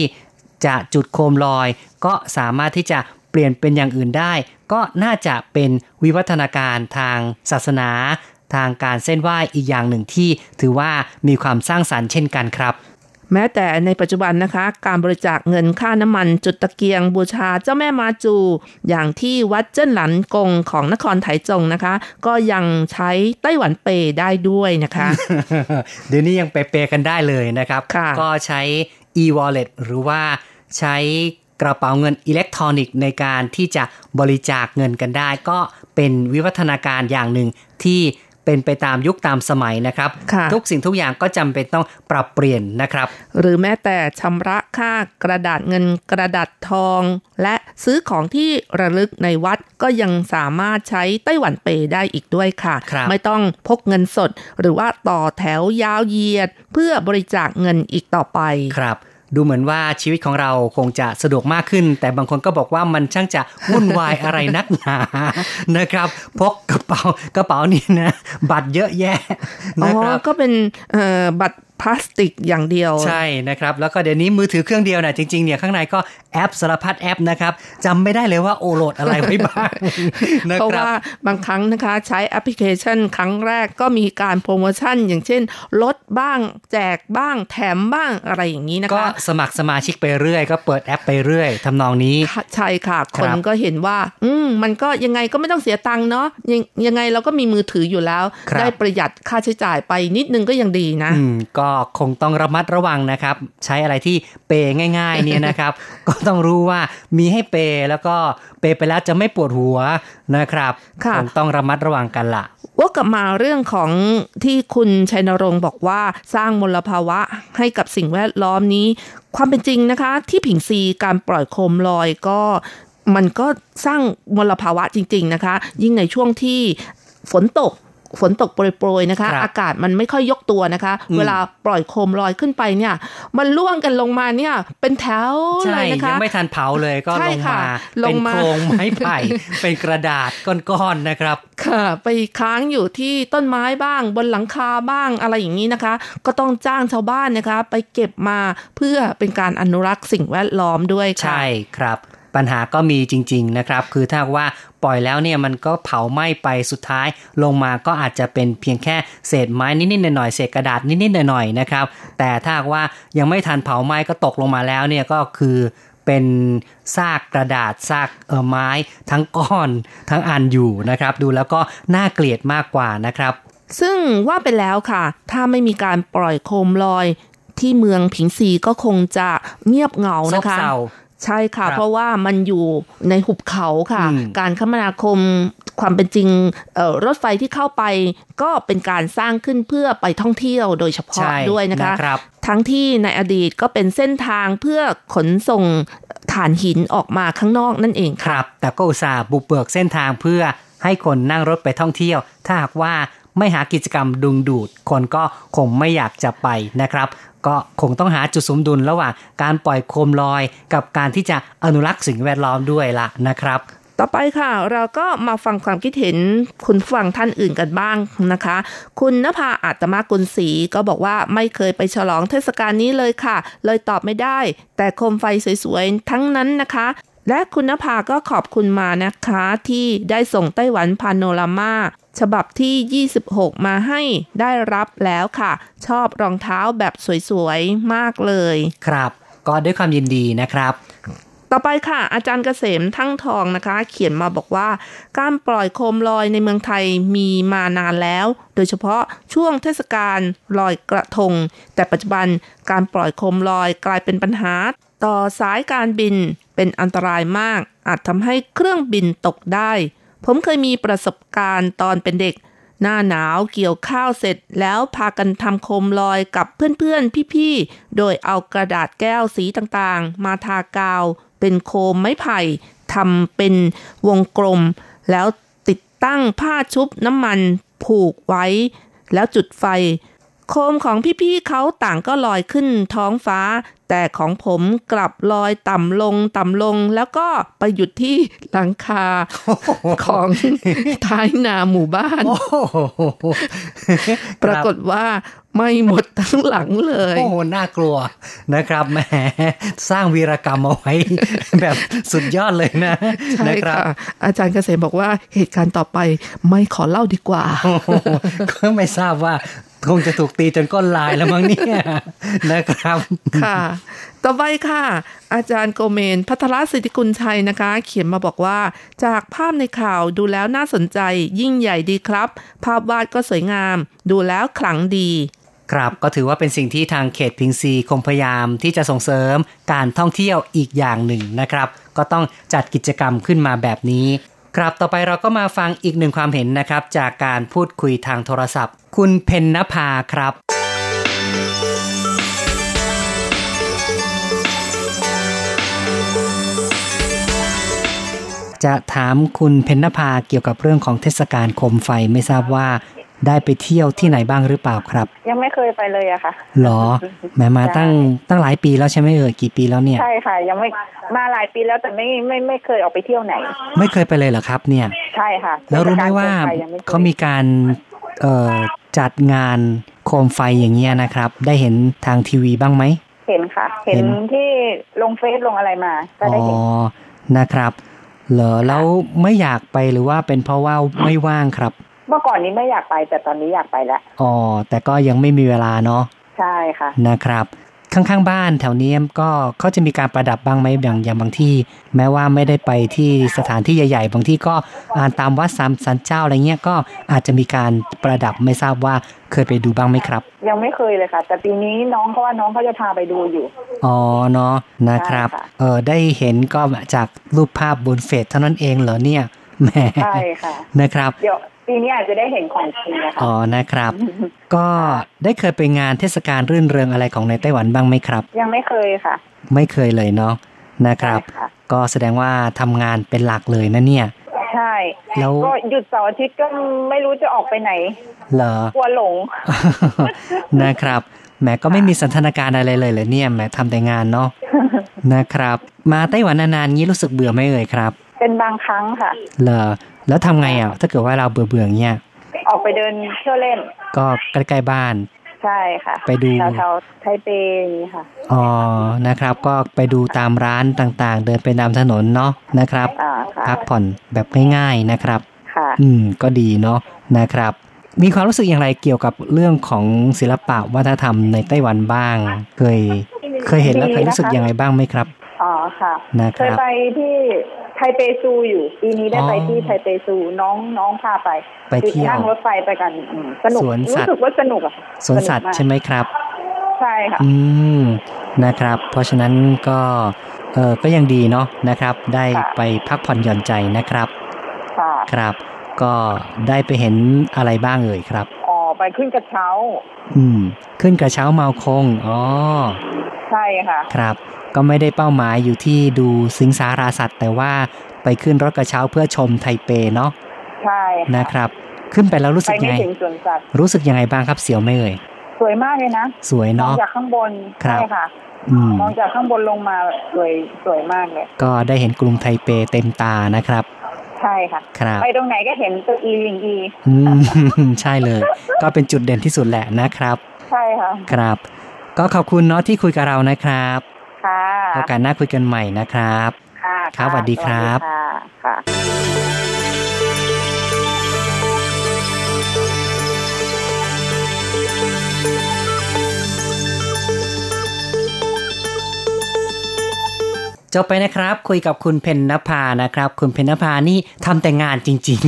จะจุดโคมลอย ก็สามารถที่จะเปลี่ยนเป็นอย่างอื่นได้ ก็น่าจะเป็นวิวัฒนาการทางศาสนา ทางการเส้นไหว้อีกอย่างหนึ่งที่ ถือว่ามีความสร้างสรรค์เช่นกันครับ แม้แต่ในปัจจุบันนะคะ การบริจาคเงินค่าน้ำมันจุดตะเกียงบูชาเจ้าแม่มาจู อย่างที่วัดเจิ้นหลันกงของนครไถจงนะคะ ก็ยังใช้ไต้หวันเปย์ได้ด้วยนะคะ เดี๋ยวนี้ยังเปย์ๆกันได้เลยนะครับค่ะก็ใช้ e-wallet หรือว่า ใช้กระเป๋าเงินอิเล็กทรอนิกส์ในการที่จะบริจาคเงินกันได้ ก็เป็นวิวัฒนาการอย่างหนึ่งที่เป็นไปตามยุคตามสมัยนะครับค่ะทุกสิ่งทุกอย่างก็จำเป็นต้องปรับเปลี่ยนนะครับ หรือแม้แต่ชำระค่ากระดาษเงินกระดาษทอง และซื้อของที่ระลึกในวัดก็ยังสามารถใช้ไต้หวันเปย์ได้อีกด้วยค่ะครับไม่ต้องพกเงินสด หรือว่าต่อแถวยาวเหยียด เพื่อบริจาคเงินอีกต่อไปครับ ดูเหมือนว่าชีวิตของเราคงจะสะดวกมากขึ้น แต่บางคนก็บอกว่ามันช่างจะวุ่นวายอะไรนักหนานะครับพกกระเป๋ากระเป๋านี่นะ บัตรเยอะแยะนะครับก็เป็นบัตรพลาสติกอย่างเดียว ใช่นะครับ แล้วก็เดี๋ยวนี้มือถือเครื่องเดียวนะจริงๆเนี่ยข้างในก็แอปสารพัดแอปนะครับจำไม่ได้เลยว่าโอโหลดอะไรไว้บ้างนะเพราะครับว่าบางครั้งนะคะใช้แอปพลิเคชันครั้งแรกก็มีการโปรโมชั่น อย่างเช่น ลดบ้างแจกบ้างแถมบ้างอะไรอย่างนี้นะก็คะสมัครสมาชิกไปเรื่อย ก็เปิดแอปไปเรื่อยทำนองนี้ค่ะใช่ค่ะคครับนก็เห็นว่า อืมมันก็ยังไงก็ไม่ต้องเสียตังค์เนาะยังยังไงเราก็มีมือถืออยู่แล้วครับได้ประหยัดค่าใช้จ่ายไปนิดนึงก็ยังดีนะอืมก็คงต้องระมัดระวังนะครับ ใช้อะไรที่เปย์ง่ายๆเนี่ยนะครับ ก็ต้องรู้ว่ามีให้เปย์แล้วก็เปย์ไปแล้วจะไม่ปวดหัวนะครับค่ะคงต้องระมัดระวังกันละว่ากลับมาเรื่องของที่คุณชัยนรงค์บอกว่าสร้างมลภาวะให้กับสิ่งแวดล้อมนี้ ความเป็นจริงนะคะ ที่ผิงซีการปล่อยโคมลอยก็มันก็สร้างมลภาวะจริง ๆนะคะ ยิ่งในช่วงที่ฝนตก ฝนตกโปรยๆนะคะครับอากาศมันไม่ค่อยยกตัวนะคะอืมเวลาปล่อยโคมลอยขึ้นไปเนี่ย มันล่วงกันลงมาเนี่ย เป็นแถวใช่เลยนะคะยังไม่ทันเผาเลยก็ใช่ลงค่ะมาลเป็งนมาโครงไม้ไผ่เป็นกระดาษก้อนๆนะครับ ค่ะ ไปค้างอยู่ที่ต้นไม้บ้าง บนหลังคาบ้างอะไรอย่างนี้นะคะ ก็ต้องจ้างชาวบ้านนะคะ ไปเก็บมาเพื่อเป็นการอนุรักษ์สิ่งแวดล้อมด้วยค่ะใช่ครับ ปัญหาก็มีจริง ๆนะครับ คือถ้าหากว่าปล่อยแล้วเนี่ยมันก็เผาไหม้ไปสุดท้าย ลงมาก็อาจจะเป็นเพียงแค่เศษไม้นิดๆหน่อยๆเศษกระดาษนิดๆหน่อยๆนะครับ แต่ถ้าหากว่ายังไม่ทันเผาไหม้ก็ตกลงมาแล้วเนี่ยก็คือเป็นซากกระดาษซากเออไม้ทั้งก้อนทั้งอันอยู่นะครับ ดูแล้วก็น่าเกลียดมากกว่านะครับ ซึ่งว่าไปแล้วค่ะ ถ้าไม่มีการปล่อยโคมลอยที่เมืองผิงซีก็คงจะเงียบเหงาซบนะคะเซา ใช่ค่ะครับเพราะว่ามันอยู่ในหุบเขาค่ะอืมการคมนาคมความเป็นจริงเอ่อรถไฟที่เข้าไปก็เป็นการสร้างขึ้นเพื่อไปท่องเที่ยวโดยเฉพาะใช่ด้วยนะคะนะครับทั้งที่ในอดีตก็เป็นเส้นทางเพื่อขนส่งถ่านหินออกมาข้างนอกนั่นเองคค่ะรับ แต่ก็อุตส่าห์บุกเบิกเส้นทางเพื่อให้คนนั่งรถไปท่องเที่ยว ถ้าหากว่าไม่หากิจกรรมดึงดูด คนก็คงไม่อยากจะไปนะครับ ก็คงต้องหาจุดสมดุลระหว่างการปล่อยโคมลอย กับการที่จะอนุรักษ์สิ่งแวดล้อมด้วยละนะครับต่อไปค่ะ เราก็มาฟังความคิดเห็นคุณฟังท่านอื่นกันบ้างนะคะ คุณนภาอาตมากุลศรีก็บอกว่าไม่เคยไปฉลองเทศกาลนี้เลยค่ะ เลยตอบไม่ได้ แต่โคมไฟสวยๆ ทั้งนั้นนะคะ และคุณนภาก็ขอบคุณมานะคะที่ได้ส่งไต้หวันพาโนรามาฉบับที่ 26 มาให้ได้รับแล้วค่ะ ชอบรองเท้าแบบสวยๆ มากเลย ครับ ก็ด้วยความยินดีนะครับ ต่อไปค่ะ อาจารย์เกษมทั้งทองนะคะ เขียนมาบอกว่า การปล่อยโคมลอยในเมืองไทยมีมานานแล้ว โดยเฉพาะช่วงเทศกาลลอยกระทง แต่ปัจจุบันการปล่อยโคมลอยกลายเป็นปัญหา ต่อสายการบินเป็นอันตรายมาก อาจทำให้เครื่องบินตกได้ ผมเคยมีประสบการณ์ตอนเป็นเด็ก หน้าหนาวเกี่ยวข้าวเสร็จแล้วพากันทำโคมลอยกับเพื่อนๆ พี่ๆ โดยเอากระดาษแก้วสีต่างๆ มาทากาว เป็นโคมไม้ไผ่ทำเป็นวงกลม แล้วติดตั้งผ้าชุบน้ำมันผูกไว้ แล้วจุดไฟ โคมของพี่ๆเขาต่างก็ลอยขึ้นท้องฟ้า แต่ของผมกลับลอยต่ำลงต่ำลงแล้วก็ไปหยุดที่หลังคาของท้ายนาหมู่บ้านโอ้โหปรากฏว่า ไม่หมดทั้งหลังเลย โอ้โหน่ากลัวนะครับแหมสร้างวีรกรรมเอาไว้ แบบสุดยอดเลยนะใช่นะครับค่ะอาจารย์เกษมบอกว่าเหตุการณ์ต่อไปไม่ขอเล่าดีกว่าโอ้โหก็ไม่ทราบว่าคงจะถูกตีจนก้นลายแล้วมั้งเนี่ยนะครับ ค่ะ ต่อไปค่ะ อาจารย์โกเมน พัทรสิทธิกุลชัยนะคะ เขียนมาบอกว่า จากภาพในข่าวดูแล้วน่าสนใจยิ่งใหญ่ดีครับ ภาพวาดก็สวยงาม ดูแล้วขลังดี ครับก็ถือว่าเป็นสิ่งที่ทางเขตพิงซีคงพยายามที่จะส่งเสริมการท่องเที่ยวอีกอย่างหนึ่งนะครับ ก็ต้องจัดกิจกรรมขึ้นมาแบบนี้ ครับต่อไปเราก็มาฟังอีกหนึ่งความเห็นนะครับ จากการพูดคุยทางโทรศัพท์ คุณเพนนภาครับจะถามคุณเพนนภาเกี่ยวกับเรื่องของเทศกาลโคมไฟไม่ทราบว่า ได้ไปเที่ยวที่ไหนบ้างหรือเปล่าครับ ยังไม่เคยไปเลยอะค่ะหรอแหมมาตั้งตั้งหลายปีแล้วใช่ไหมเอ่ยกี่ปีแล้วเนี่ยใช่ค่ะ ยังไม่มาหลายปีแล้วแต่ไม่ไม่ไม่เคยออกไปเที่ยวไหน ไม่เคยไปเลยเหรอครับ เนี่ย ใช่ค่ะ แล้วรู้ไหมว่าเทศกลโคมไฟยังไคยเขามีการเอ่อจัดงานโคมไฟอย่างเงี้ยนะครับ ได้เห็นทางทีวีบ้างไหมเห็นค่ะ เห็เห็นนที่ลงเฟซลงอะไรมาก็อ๋อได้เห็นนะครับเหรอแล้วไม่อยากไปหรือว่าเป็นเพราะว่าไม่ว่างครับ เมื่อก่อนนี้ไม่อยากไปแต่ตอนนี้อยากไปแล้วอ๋อแต่ก็ยังไม่มีเวลาเนาะใช่ค่ะนะครับข้างๆบ้านแถวนี้ก็เขาจะมีการประดับบ้างไหมอย่างอย่างบางที่ แม้ว่าไม่ได้ไปที่สถานที่ใหญ่ ๆ บางที่ก็อ่านตามวัดสามสันเจ้าอะไรเงี้ยก็อาจจะมีการประดับไม่ทราบว่าเคยไปดูบ้างไหมครับ ยังไม่เคยเลยค่ะ แต่ปีนี้น้องเขาว่าน้องเขาจะพาไปดูอยู่อ๋อเนาะนะครับใช่ค่ะเออได้เห็นก็จากรูปภาพบนเฟซเท่านั้นเองเหรอเนี่ย แหมใช่ค่ะนะครับ เดี๋ยวปีนี้อาจจะได้เห็นของจริงนะคะอ๋อนะครับ ก็ได้เคยไปงานเทศกาลรื่นเริงอะไรของในไต้หวันบ้างไหมครับ ยังไม่เคยค่ะ ไม่เคยเลยเนาะนะครับใช่ค่ะก็แสดงว่าทำงานเป็นหลักเลยนะเนี่ยใช่แล้วก็หยุดเสาร์อาทิตย์ก็ไม่รู้จะออกไปไหน เหรอกลัวหลงนะครับแหมก็ไม่มีสันทนาการอะไรเลยเลยเนี่ยแหมทำแต่งานเนาะนะครับ มาไต้หวันนานๆงี้รู้สึกเบื่อไหมเอ่ยครับ เป็นบางครั้งค่ะเหรอแล้วทำไงอะ ถ้าเกิดว่าเราเบื่อเบื่อๆเงี้ยออกไปเดินเที่ยวเล่น ก็ใกล้ๆบ้าน ใช่ค่ะ ไปดูแถวๆไทเปอย่างนี้ค่ะอ๋อนะครับ ก็ไปดูตามร้านต่างๆ เดินไปตามถนนเนาะนะครับอ่าค่ะพักผ่อนแบบง่ายๆนะครับค่ะอืมก็ดีเนาะนะครับ มีความรู้สึกอย่างไรเกี่ยวกับเรื่องของศิลปะวัฒนธรรมในไต้หวันบ้าง เคย เคยเห็นแล้วเคยรู้สึกยังไงบ้างไหมครับอ๋อค่ะนะครับเคยไปที่ ไทเปซูอยู่ปีนี้ได้อ๋อไปที่ไทเปซูน้องน้องพาไปไปเที่ยวนั่งรถไฟไปกันอืมสนุกสวนสัตว์รู้สึกว่าสนุกอะสวนสัตว์กากใช่ไหมครับ ใช่ค่ะอืมนะครับ เพราะฉะนั้นก็เออก็ยังดีเนาะนะครับ ได้ค่ะไปพักผ่อนหย่อนใจนะครับค่ะครับ ก็ได้ไปเห็นอะไรบ้างเอ่ยครับอ๋อไปขึ้นกระเช้า อืม ขึ้นกระเช้าเมาคงอ๋อใช่ค่ะ ครับ ก็ไม่ได้เป้าหมายอยู่ที่ดูสิงสาราสัตว์ แต่ว่าไปขึ้นรถกระเช้าเพื่อชมไทเปเนาะใช่ค่ะนะครับ ขึ้นไปแล้วรู้ไปสึกยังไม่ไงถึงสวนสัตว์รู้สึกยังไงบ้างครับเสียวไหมเอ่ยสวยมากเลยนะสวยมองเนาะจากข้างบนครับใช่ค่ะอืมมองจากข้างบนลงมาสวยสวยมากเลย ก็ได้เห็นกรุงไทเปเต็มตานะครับ ใช่ค่ะครับไปตรงไหนก็เห็นตัวอีลิงอีอืมใช่เลย ก็เป็นจุดเด่นที่สุดแหละนะครับ ใช่ค่ะ ครับ ก็ขอบคุณเนาะที่คุยกับเรานะครับ ค่ะโอกาสหน้าคุยกันใหม่นะครับ ค่ะครับสวัสดีครับสวัสดีค่ะ จบไปนะครับ คุยกับคุณเพนนภานะครับ คุณเพนนภานี่ทำแต่งานจริง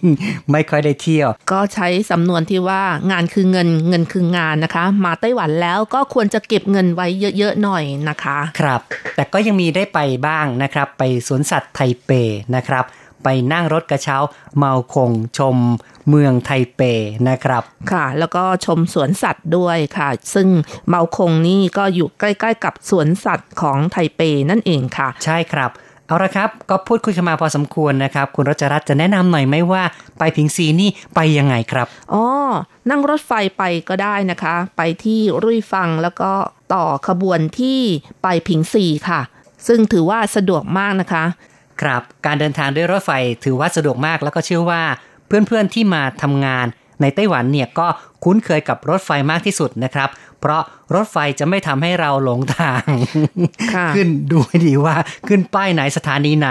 ๆ ไม่ค่อยได้เที่ยว ก็ใช้สำนวนที่ว่างานคือเงินเงินคืองานนะคะ มาไต้หวันแล้วก็ควรจะเก็บเงินไว้เยอะ ๆ หน่อยนะคะ ครับ แต่ก็ยังมีได้ไปบ้างนะครับ ไปสวนสัตว์ไทเปนะครับ ไปนั่งรถกระเช้าเมาคงชมเมืองไทเปนะครับ ค่ะ แล้วก็ชมสวนสัตว์ด้วยค่ะ ซึ่งเมาคงนี่ก็อยู่ใกล้ๆ กับสวนสัตว์ของไทเปนั่นเองค่ะ ใช่ครับเอาละครับ ก็พูดคุยกันมาพอสมควรนะครับ คุณรัชรัตน์จะแนะนำหน่อยไหมว่า ไปผิงซีนี่ไปยังไงครับ อ๋อ นั่งรถไฟไปก็ได้นะคะ ไปที่รุ่ยฟังแล้วก็ต่อขบวนที่ไปผิงซีค่ะ ซึ่งถือว่าสะดวกมากนะคะ ครับ การเดินทางด้วยรถไฟถือว่าสะดวกมากแล้วก็เชื่อว่าเพื่อนๆที่มาทำงานในไต้หวันเนี่ยก็คุ้นเคยกับรถไฟมากที่สุดนะครับ เพราะรถไฟจะไม่ทำให้เราหลงทางค่ะขึ้นดูให้ดีว่าขึ้นป้ายไหนสถานีไหน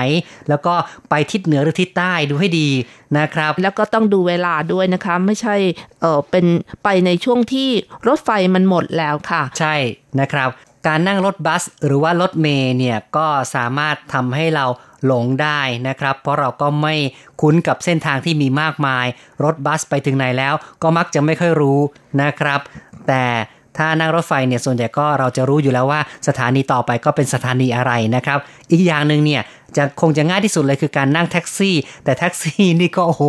แล้วก็ไปทิศเหนือหรือทิศใต้ดูให้ดีนะครับ แล้วก็ต้องดูเวลาด้วยนะคะ ไม่ใช่เออเป็นไปในช่วงที่รถไฟมันหมดแล้วค่ะ ใช่นะครับ การนั่งรถบัสหรือว่ารถเมล์เนี่ยก็สามารถทำให้เราหลงได้นะครับ เพราะเราก็ไม่คุ้นกับเส้นทางที่มีมากมาย รถบัสไปถึงไหนแล้วก็มักจะไม่ค่อยรู้นะครับ แต่ถ้านั่งรถไฟเนี่ยส่วนใหญ่ก็เราจะรู้อยู่แล้วว่าสถานีต่อไปก็เป็นสถานีอะไรนะครับ อีกอย่างหนึ่งเนี่ยจะคงจะง่ายที่สุดเลยคือการนั่งแท็กซี่ แต่แท็กซี่นี่ก็โอ้โห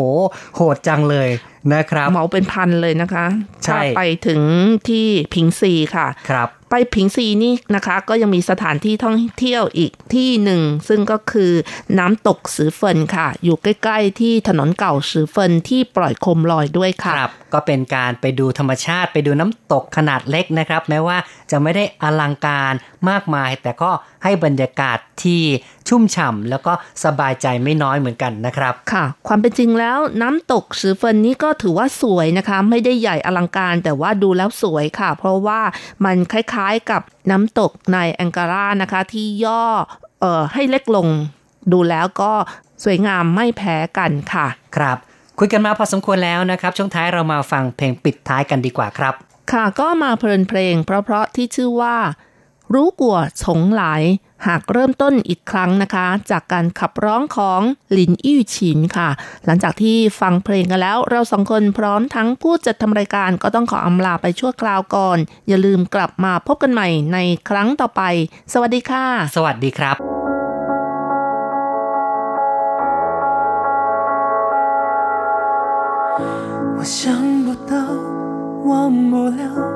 โหดจังเลยนะครับเหมาเป็นพันเลยนะคะใช่ถ้าไปถึงที่ผิงซีค่ะครับ ไปผิงซีนี่นะคะ ก็ยังมีสถานที่ท่องเที่ยวอีกที่หนึ่ง ซึ่งก็คือน้ำตกสือเฟินค่ะ อยู่ใกล้ ๆ ที่ถนนเก่าสือเฟินที่ปล่อยโคมลอยด้วยค่ะ ครับ ก็เป็นการไปดูธรรมชาติไปดูน้ำตกขนาดเล็กนะครับ แม้ว่าจะไม่ได้อลังการมากมาย แต่ก็ให้บรรยากาศที่ชุ่มฉ่ำแล้วก็สบายใจไม่น้อยเหมือนกันนะครับค่ะ ความเป็นจริงแล้วน้ำตกสือเฟินนี่ก็ถือว่าสวยนะคะ ไม่ได้ใหญ่อลังการแต่ว่าดูแล้วสวยค่ะ เพราะว่ามันคล้ายๆกับน้ำตกในแองการานะคะ ที่ย่อเอ่อให้เล็กลงดูแล้วก็สวยงามไม่แพ้กันค่ะ ครับ คุยกันมาพอสมควรแล้วนะครับ ช่วงท้ายเรามาฟังเพลงปิดท้ายกันดีกว่าครับ ค่ะก็มาเพลินเพลงเพราะๆที่ชื่อว่า รู้กัวสงหลาย หากเริ่มต้นอีกครั้งนะคะ จากการขับร้องของหลินอี้ฉินค่ะ หลังจากที่ฟังเพลงกันแล้ว เราสองคนพร้อมทั้งผู้จัดทำรายการก็ต้องขออำลาไปชั่วคราวก่อน อย่าลืมกลับมาพบกันใหม่ในครั้งต่อไป สวัสดีค่ะ สวัสดีครับ我想不到，忘不了。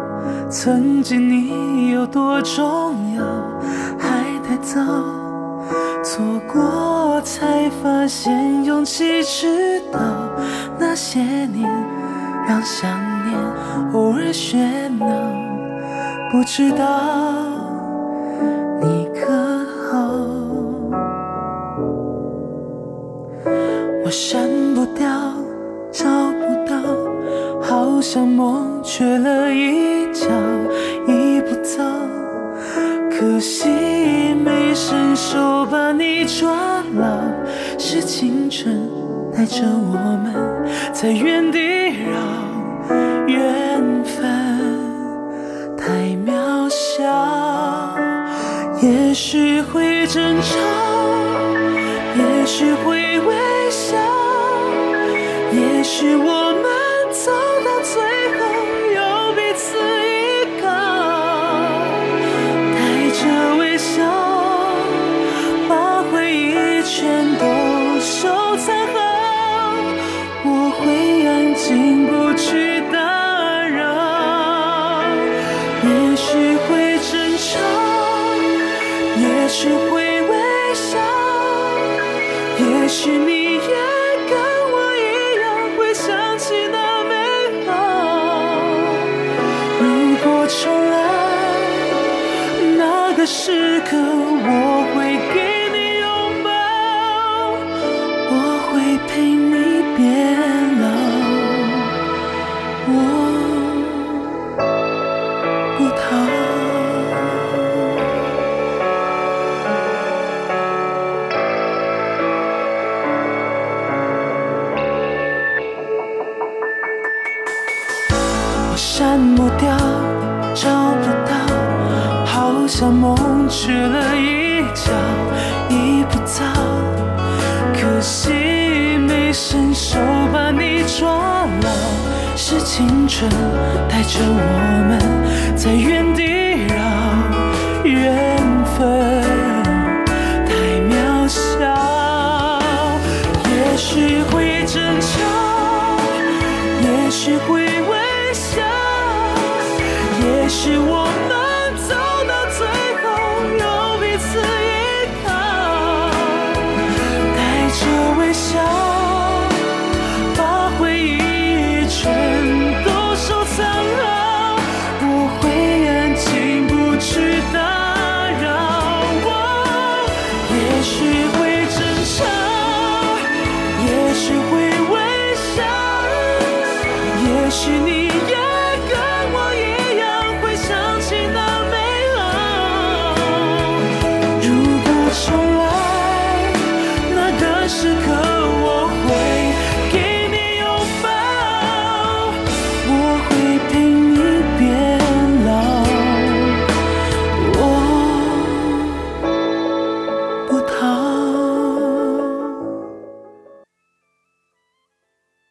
曾经你有多重要，还太早，错过才发现勇气迟到，那些年让想念偶尔喧闹，不知道你可好。我删不掉，找好像梦缺了一角，一不走，可惜没伸手把你抓牢。是青春带着我们在原地绕，缘分太渺小，也许会争吵。也许会微笑，也许我许你也跟我一样会想起那美好。如果重来，那个时刻我会给